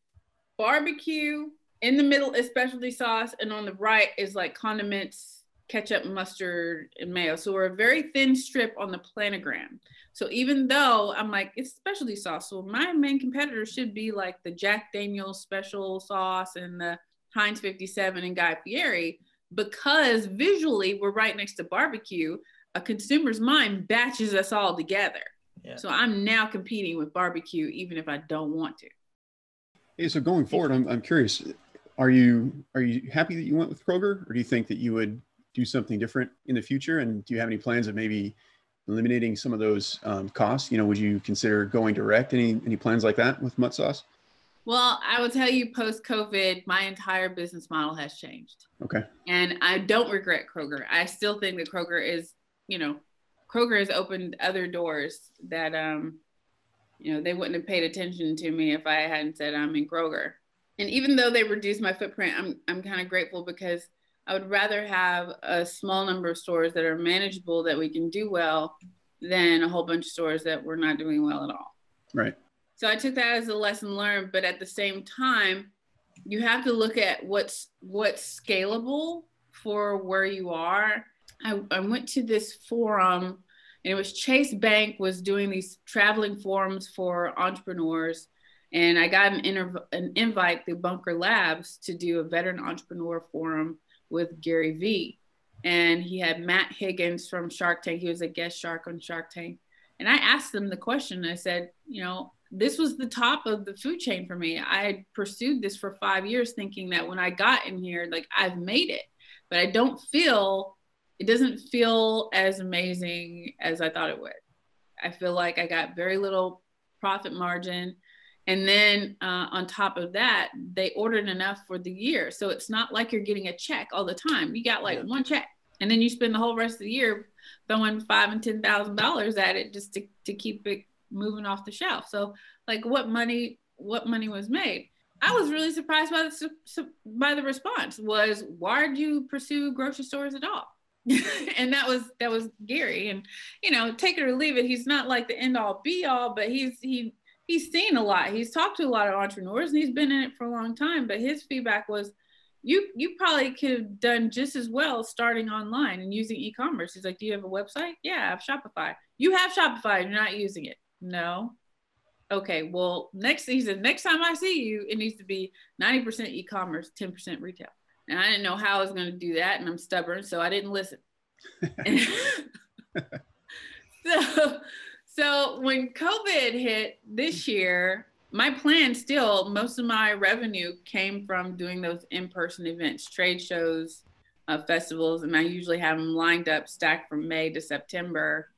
barbecue. In the middle is specialty sauce, and on the right is like condiments, ketchup, mustard, and mayo. So we're a very thin strip on the planogram. So even though I'm like, it's specialty sauce, so my main competitor should be like the Jack Daniels special sauce and the Heinz 57 and Guy Fieri because visually we're right next to barbecue. A consumer's mind batches us all together. Yeah. So I'm now competing with barbecue, even if I don't want to. Hey, so going forward, I'm, I'm curious. Are you are you happy that you went with Kroger, or do you think that you would do something different in the future? And do you have any plans of maybe eliminating some of those um, costs? You know, would you consider going direct? Any any plans like that with Mutt Sauce? Well, I will tell you, post COVID, my entire business model has changed. Okay. And I don't regret Kroger. I still think that Kroger is, you know, Kroger has opened other doors that, um, you know, they wouldn't have paid attention to me if I hadn't said I'm in Kroger. And even though they reduced my footprint, I'm I'm kind of grateful because I would rather have a small number of stores that are manageable that we can do well than a whole bunch of stores that we're not doing well at all. Right. So I took that as a lesson learned, but at the same time, you have to look at what's what's scalable for where you are. I, I went to this forum and it was Chase Bank was doing these traveling forums for entrepreneurs. And I got an, interv- an invite through Bunker Labs to do a veteran entrepreneur forum with Gary Vee. And he had Matt Higgins from Shark Tank. He was a guest shark on Shark Tank. And I asked them the question I said, you know, this was the top of the food chain for me. I had pursued this for five years, thinking that when I got in here, like I've made it, but I don't feel it doesn't feel as amazing as I thought it would. I feel like I got very little profit margin. And then uh, on top of that, they ordered enough for the year. So it's not like you're getting a check all the time. You got like yeah. one check. And then you spend the whole rest of the year throwing five and ten thousand dollars at it just to, to keep it moving off the shelf. So like what money what money was made. I was really surprised by the by the response was why did you pursue grocery stores at all? and that was that was Gary. And you know take it or leave it he's not like the end all be all but he's he he's seen a lot. He's talked to a lot of entrepreneurs and he's been in it for a long time but his feedback was you you probably could have done just as well starting online and using e-commerce. He's like do you have a website? Yeah I have Shopify. You have Shopify you're not using it. No. Okay, well, next season, next time I see you, it needs to be 90% e commerce, 10% retail. And I didn't know how I was going to do that. And I'm stubborn, so I didn't listen. so, so when COVID hit this year, my plan still, most of my revenue came from doing those in person events, trade shows, uh, festivals, and I usually have them lined up, stacked from May to September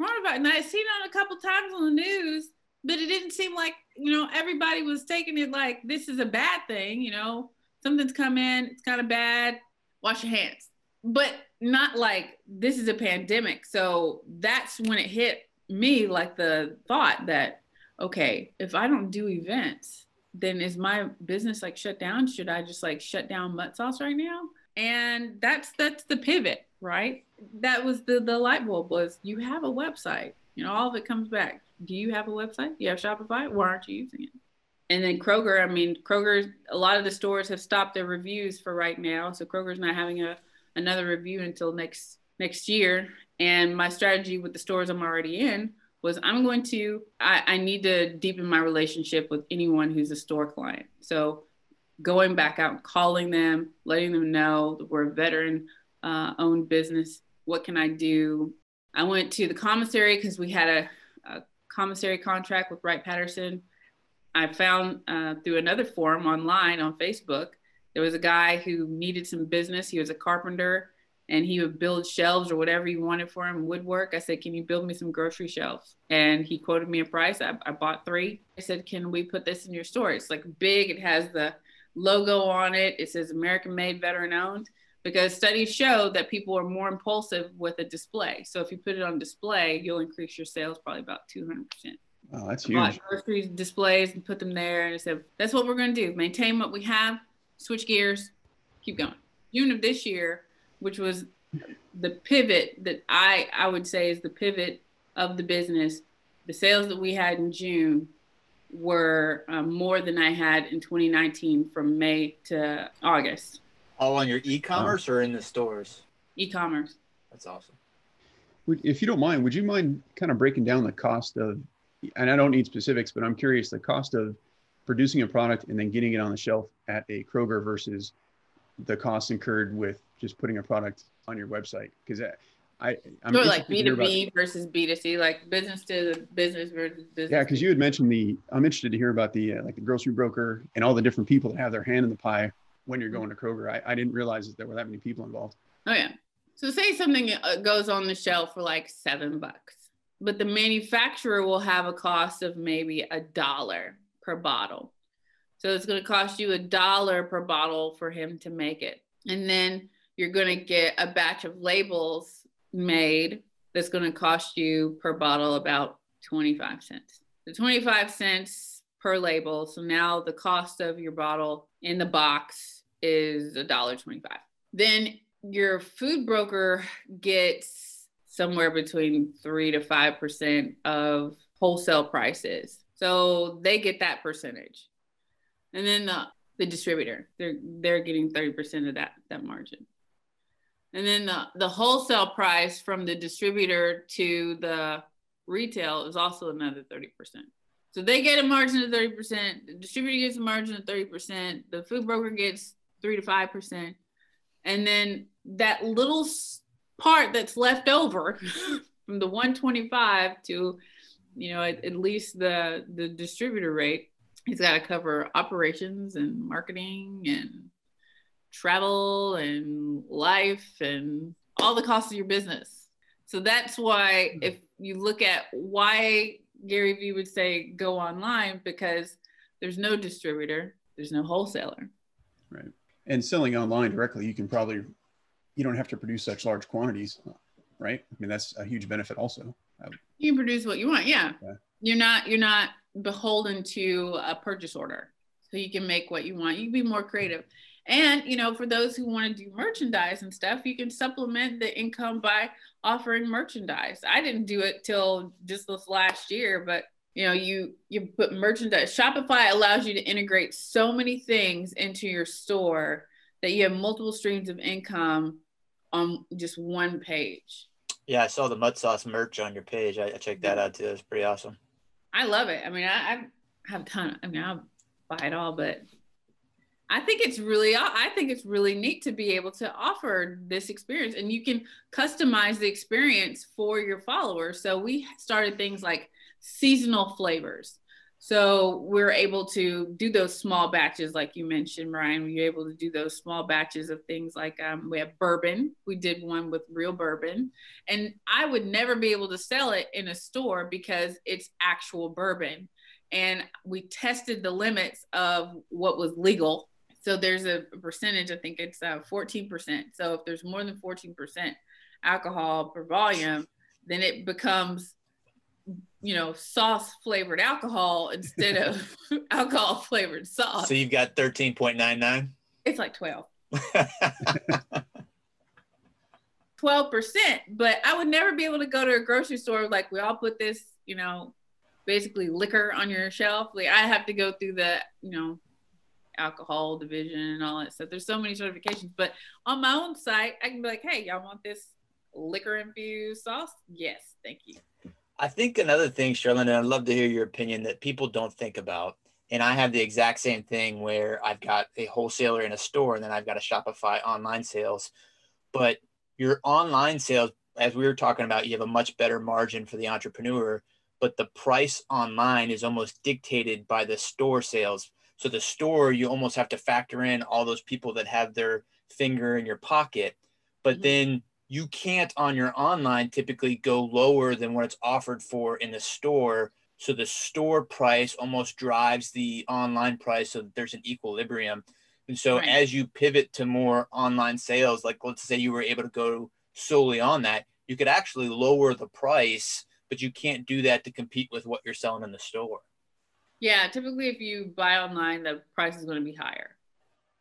coronavirus. And I've seen it a couple times on the news, but it didn't seem like you know everybody was taking it like this is a bad thing. You know, something's come in, it's kind of bad. Wash your hands, but not like this is a pandemic. So that's when it hit me, like the thought that okay, if I don't do events, then is my business like shut down? Should I just like shut down Mutt Sauce right now? And that's that's the pivot, right? that was the the light bulb was you have a website. You know, all of it comes back. Do you have a website? Do you have Shopify? Why aren't you using it? And then Kroger, I mean, Kroger, a lot of the stores have stopped their reviews for right now. So Kroger's not having a another review until next next year. And my strategy with the stores I'm already in was I'm going to I, I need to deepen my relationship with anyone who's a store client. So going back out calling them, letting them know that we're a veteran uh, owned business what can I do? I went to the commissary because we had a, a, commissary contract with Wright Patterson. I found uh, through another forum online on Facebook, there was a guy who needed some business. He was a carpenter and he would build shelves or whatever you wanted for him, woodwork. I said, Can you build me some grocery shelves? And he quoted me a price. I, I bought three. I said, Can we put this in your store? It's like big, it has the logo on it, it says American made, veteran owned because studies show that people are more impulsive with a display. So if you put it on display, you'll increase your sales probably about 200%. Oh, that's huge. Grocery displays and put them there. And I said, that's what we're going to do. Maintain what we have, switch gears, keep going. June of this year, which was the pivot that I, I would say is the pivot of the business, the sales that we had in June were um, more than I had in 2019 from May to August. All on your e-commerce or in the stores? E-commerce. That's awesome. If you don't mind, would you mind kind of breaking down the cost of, and I don't need specifics, but I'm curious the cost of producing a product and then getting it on the shelf at a Kroger versus the costs incurred with just putting a product on your website? Because I, I'm like B two B versus B two C, like business to business versus business. Yeah, because you had mentioned the. I'm interested to hear about the uh, like the grocery broker and all the different people that have their hand in the pie when you're going to Kroger. I, I didn't realize that there were that many people involved. Oh yeah. So say something uh, goes on the shelf for like seven bucks, but the manufacturer will have a cost of maybe a dollar per bottle. So it's going to cost you a dollar per bottle for him to make it. And then you're going to get a batch of labels made that's going to cost you per bottle about 25 cents. The 25 cents per label. So now the cost of your bottle in the box is a dollar 25. Then your food broker gets somewhere between three to five percent of wholesale prices. So they get that percentage. And then the, the distributor, they're they're getting 30% of that that margin. And then the, the wholesale price from the distributor to the retail is also another 30%. So they get a margin of 30%, the distributor gets a margin of 30%, the food broker gets 3 to 5%. And then that little part that's left over from the 125 to you know at, at least the the distributor rate. He's got to cover operations and marketing and travel and life and all the costs of your business. So that's why hmm. if you look at why gary vee would say go online because there's no distributor there's no wholesaler. Right. And selling online directly you can probably you don't have to produce such large quantities right? I mean that's a huge benefit also. You can produce what you want yeah. Yeah. you're not you're not beholden to a purchase order. So you can make what you want. You can be more creative. And you know for those who want to do merchandise and stuff you can supplement the income by offering merchandise. I didn't do it till just this last year but you know you you put merchandise shopify allows you to integrate so many things into your store that you have multiple streams of income on just one page Yeah, I saw the Mutt Sauce merch on your page. I, I checked that out too. It's pretty awesome. I love it. I mean, I, I have a ton. I mean, I'll buy it all, but I think it's really, I think it's really neat to be able to offer this experience, and you can customize the experience for your followers. So we started things like seasonal flavors. So we're able to do those small batches, like you mentioned, Ryan. We're able to do those small batches of things like um, we have bourbon. We did one with real bourbon, and I would never be able to sell it in a store because it's actual bourbon. And we tested the limits of what was legal. So there's a percentage. I think it's uh, 14%. So if there's more than 14% alcohol per volume, then it becomes you know, sauce flavored alcohol instead of alcohol flavored sauce. So you've got 13.99. It's like 12. 12%. But I would never be able to go to a grocery store like we all put this, you know, basically liquor on your shelf. Like I have to go through the, you know, alcohol division and all that stuff. There's so many certifications. But on my own site, I can be like, hey, y'all want this liquor infused sauce? Yes, thank you. I think another thing, Charlene, and I'd love to hear your opinion that people don't think about. And I have the exact same thing where I've got a wholesaler in a store and then I've got a Shopify online sales. But your online sales, as we were talking about, you have a much better margin for the entrepreneur, but the price online is almost dictated by the store sales. So the store, you almost have to factor in all those people that have their finger in your pocket. But Mhm. then you can't on your online typically go lower than what it's offered for in the store. So the store price almost drives the online price so that there's an equilibrium. And so Right. as you pivot to more online sales, like let's say you were able to go solely on that, you could actually lower the price, but you can't do that to compete with what you're selling in the store. Yeah, typically if you buy online, the price is going to be higher.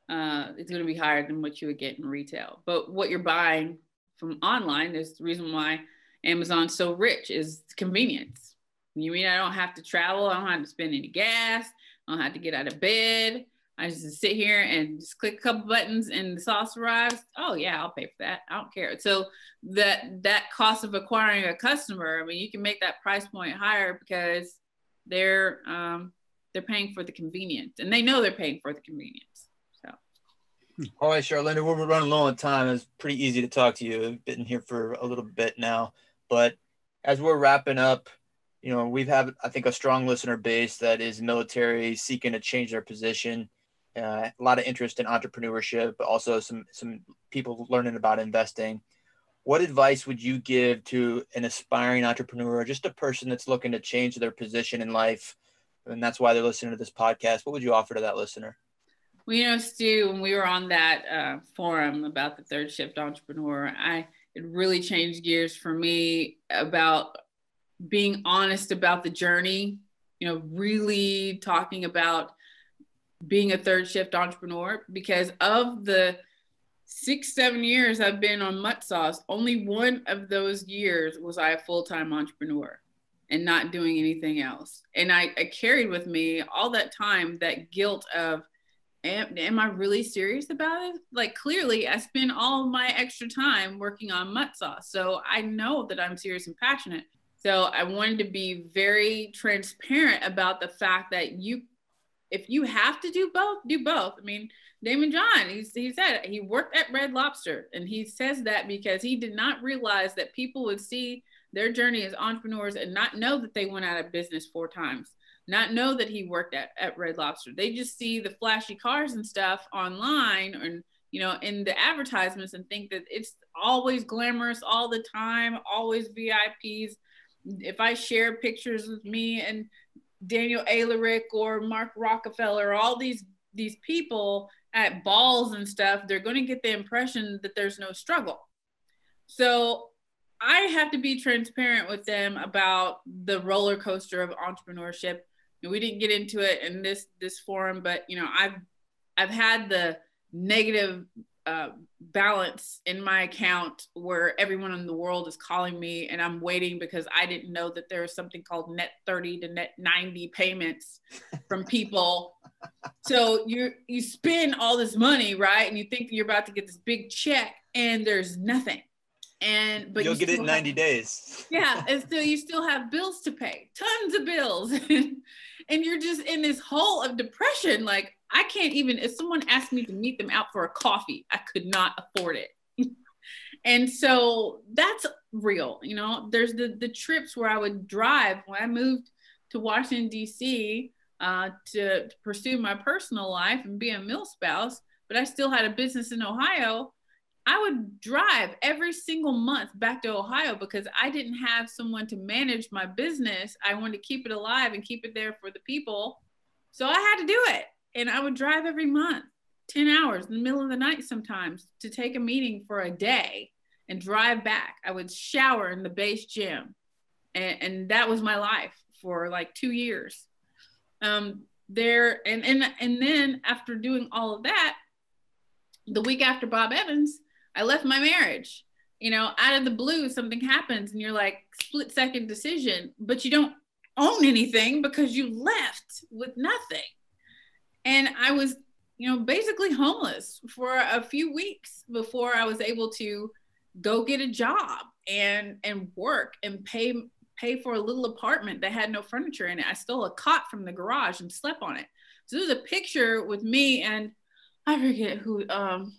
Uh, it's going to be higher than what you would get in retail. But what you're buying from online is the reason why Amazon's so rich is convenience. You mean I don't have to travel? I don't have to spend any gas. I don't have to get out of bed. I just sit here and just click a couple buttons and the sauce arrives. Oh yeah, I'll pay for that. I don't care. So that that cost of acquiring a customer, I mean, you can make that price point higher because they're um, they're paying for the convenience and they know they're paying for the convenience. So All right, Charlene, we're running low on time. It's pretty easy to talk to you. I've been here for a little bit now, but as we're wrapping up, you know, we've had, I think, a strong listener base that is military seeking to change their position. uh, a lot of interest in entrepreneurship, but also some some people learning about investing. What advice would you give to an aspiring entrepreneur, or just a person that's looking to change their position in life, and that's why they're listening to this podcast? What would you offer to that listener? Well, you know, Stu, when we were on that uh, forum about the third shift entrepreneur, I it really changed gears for me about being honest about the journey. You know, really talking about being a third shift entrepreneur because of the six, seven years I've been on Mutt Sauce, only one of those years was I a full time entrepreneur and not doing anything else. And I, I, carried with me all that time that guilt of, am, am I really serious about it? Like, clearly, I spend all my extra time working on Mutt Sauce. So I know that I'm serious and passionate. So I wanted to be very transparent about the fact that you if you have to do both, do both. I mean, Daymond John, he's, he said he worked at Red Lobster, and he says that because he did not realize that people would see their journey as entrepreneurs and not know that they went out of business four times, not know that he worked at, at Red Lobster. They just see the flashy cars and stuff online and you know in the advertisements and think that it's always glamorous all the time, always VIPs. If I share pictures with me and Daniel Ehrenreich or Mark Rockefeller, or all these these people at balls and stuff, they're going to get the impression that there's no struggle. So I have to be transparent with them about the roller coaster of entrepreneurship. We didn't get into it in this this forum, but you know, I've I've had the negative uh, balance in my account where everyone in the world is calling me and I'm waiting because I didn't know that there was something called net 30 to net 90 payments from people. so you you spend all this money, right? And you think you're about to get this big check and there's nothing. And but you'll you get it in 90 have, days. yeah, and still you still have bills to pay, tons of bills. and you're just in this hole of depression like I can't even, if someone asked me to meet them out for a coffee, I could not afford it. and so that's real. You know, there's the, the trips where I would drive when I moved to Washington, D.C. Uh, to, to pursue my personal life and be a mill spouse, but I still had a business in Ohio. I would drive every single month back to Ohio because I didn't have someone to manage my business. I wanted to keep it alive and keep it there for the people. So I had to do it and I would drive every month, 10 hours in the middle of the night sometimes to take a meeting for a day and drive back. I would shower in the base gym. And, and that was my life for like two years. Um, there and, and and then after doing all of that, the week after Bob Evans, I left my marriage. You know, out of the blue, something happens and you're like split second decision, but you don't own anything because you left with nothing and I was, you know, basically homeless for a few weeks before I was able to go get a job and and work and pay pay for a little apartment that had no furniture in it. I stole a cot from the garage and slept on it. So there's a picture with me and I forget who um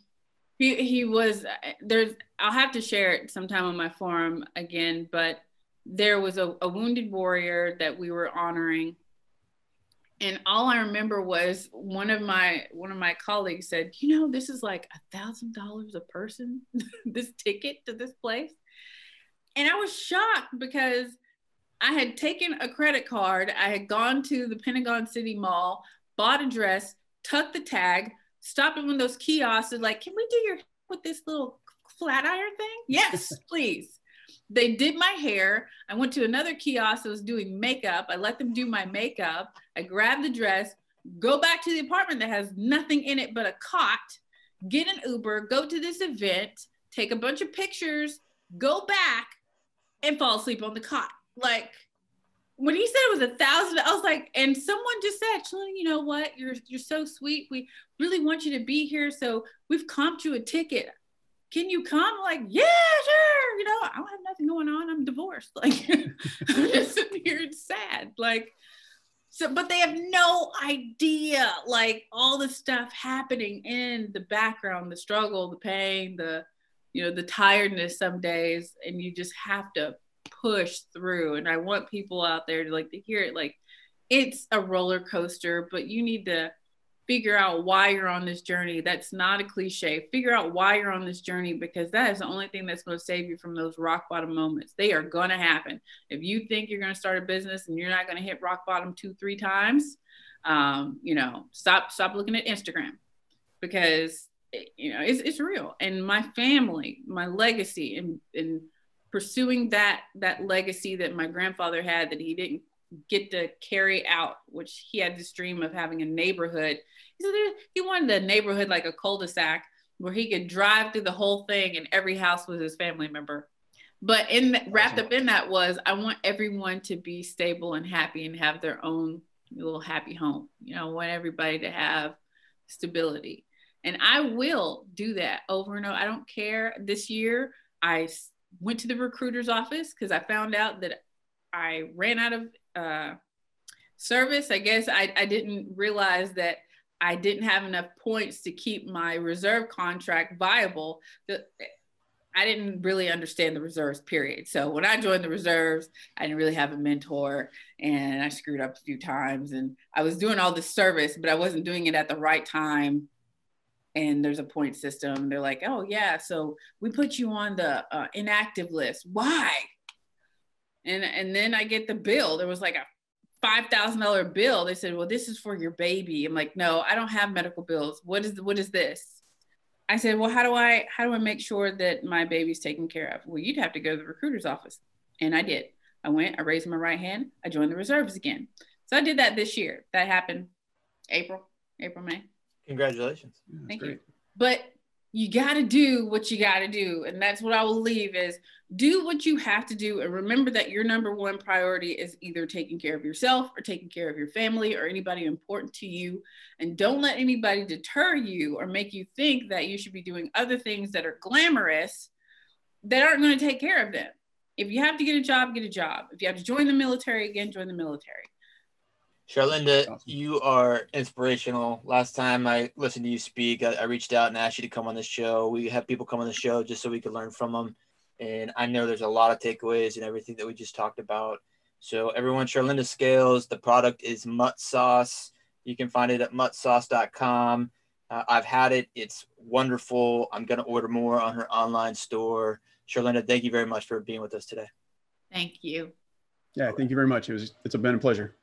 he he was there's I'll have to share it sometime on my forum again, but there was a, a wounded warrior that we were honoring. And all I remember was one of my one of my colleagues said, "You know, this is like a thousand dollars a person, this ticket to this place," and I was shocked because I had taken a credit card, I had gone to the Pentagon City Mall, bought a dress, tucked the tag, stopped at one of those kiosks, and like, "Can we do your with this little flat iron thing?" Yes, please they did my hair. I went to another kiosk that was doing makeup. I let them do my makeup. I grabbed the dress, go back to the apartment that has nothing in it but a cot, get an Uber, go to this event, take a bunch of pictures, go back, and fall asleep on the cot. Like when he said it was a thousand, I was like, and someone just said, you know what? You're you're so sweet. We really want you to be here. So we've comped you a ticket can you come? Like, yeah, sure. You know, I don't have nothing going on. I'm divorced. Like, I'm just sitting here and sad. Like, so, but they have no idea, like, all the stuff happening in the background, the struggle, the pain, the, you know, the tiredness some days. And you just have to push through. And I want people out there to like to hear it. Like, it's a roller coaster, but you need to figure out why you're on this journey. That's not a cliche. Figure out why you're on this journey because that is the only thing that's going to save you from those rock bottom moments. They are going to happen. If you think you're going to start a business and you're not going to hit rock bottom two, three times, um, you know, stop stop looking at Instagram because you know it's, it's real. And my family, my legacy, and and pursuing that that legacy that my grandfather had that he didn't get to carry out, which he had this dream of having a neighborhood. He said he wanted a neighborhood like a cul-de-sac where he could drive through the whole thing and every house was his family member. But in wrapped up in that was I want everyone to be stable and happy and have their own little happy home. You know, I want everybody to have stability. And I will do that over and over. I don't care. This year, I went to the recruiter's office because I found out that I ran out of uh, service. I guess I, I didn't realize that I didn't have enough points to keep my reserve contract viable. The, I didn't really understand the reserves, period. So when I joined the reserves, I didn't really have a mentor and I screwed up a few times. And I was doing all this service, but I wasn't doing it at the right time. And there's a point system. They're like, oh, yeah, so we put you on the uh, inactive list. Why? And and then I get the bill. There was like a five thousand dollar bill. They said, "Well, this is for your baby." I'm like, "No, I don't have medical bills. What is what is this?" I said, "Well, how do I how do I make sure that my baby's taken care of?" Well, you'd have to go to the recruiter's office, and I did. I went. I raised my right hand. I joined the reserves again. So I did that this year. That happened April, April, May. Congratulations. Yeah, Thank great. you. But you got to do what you got to do and that's what i will leave is do what you have to do and remember that your number one priority is either taking care of yourself or taking care of your family or anybody important to you and don't let anybody deter you or make you think that you should be doing other things that are glamorous that aren't going to take care of them if you have to get a job get a job if you have to join the military again join the military Charlinda, Awesome. you are inspirational. Last time I listened to you speak, I, I reached out and asked you to come on the show. We have people come on the show just so we could learn from them. And I know there's a lot of takeaways and everything that we just talked about. So everyone, Charlinda Scales, the product is Mutt Sauce. You can find it at muttsauce.com. Uh, I've had it. It's wonderful. I'm going to order more on her online store. Charlinda, thank you very much for being with us today. thank you Yeah, thank you very much. It was it's been a pleasure.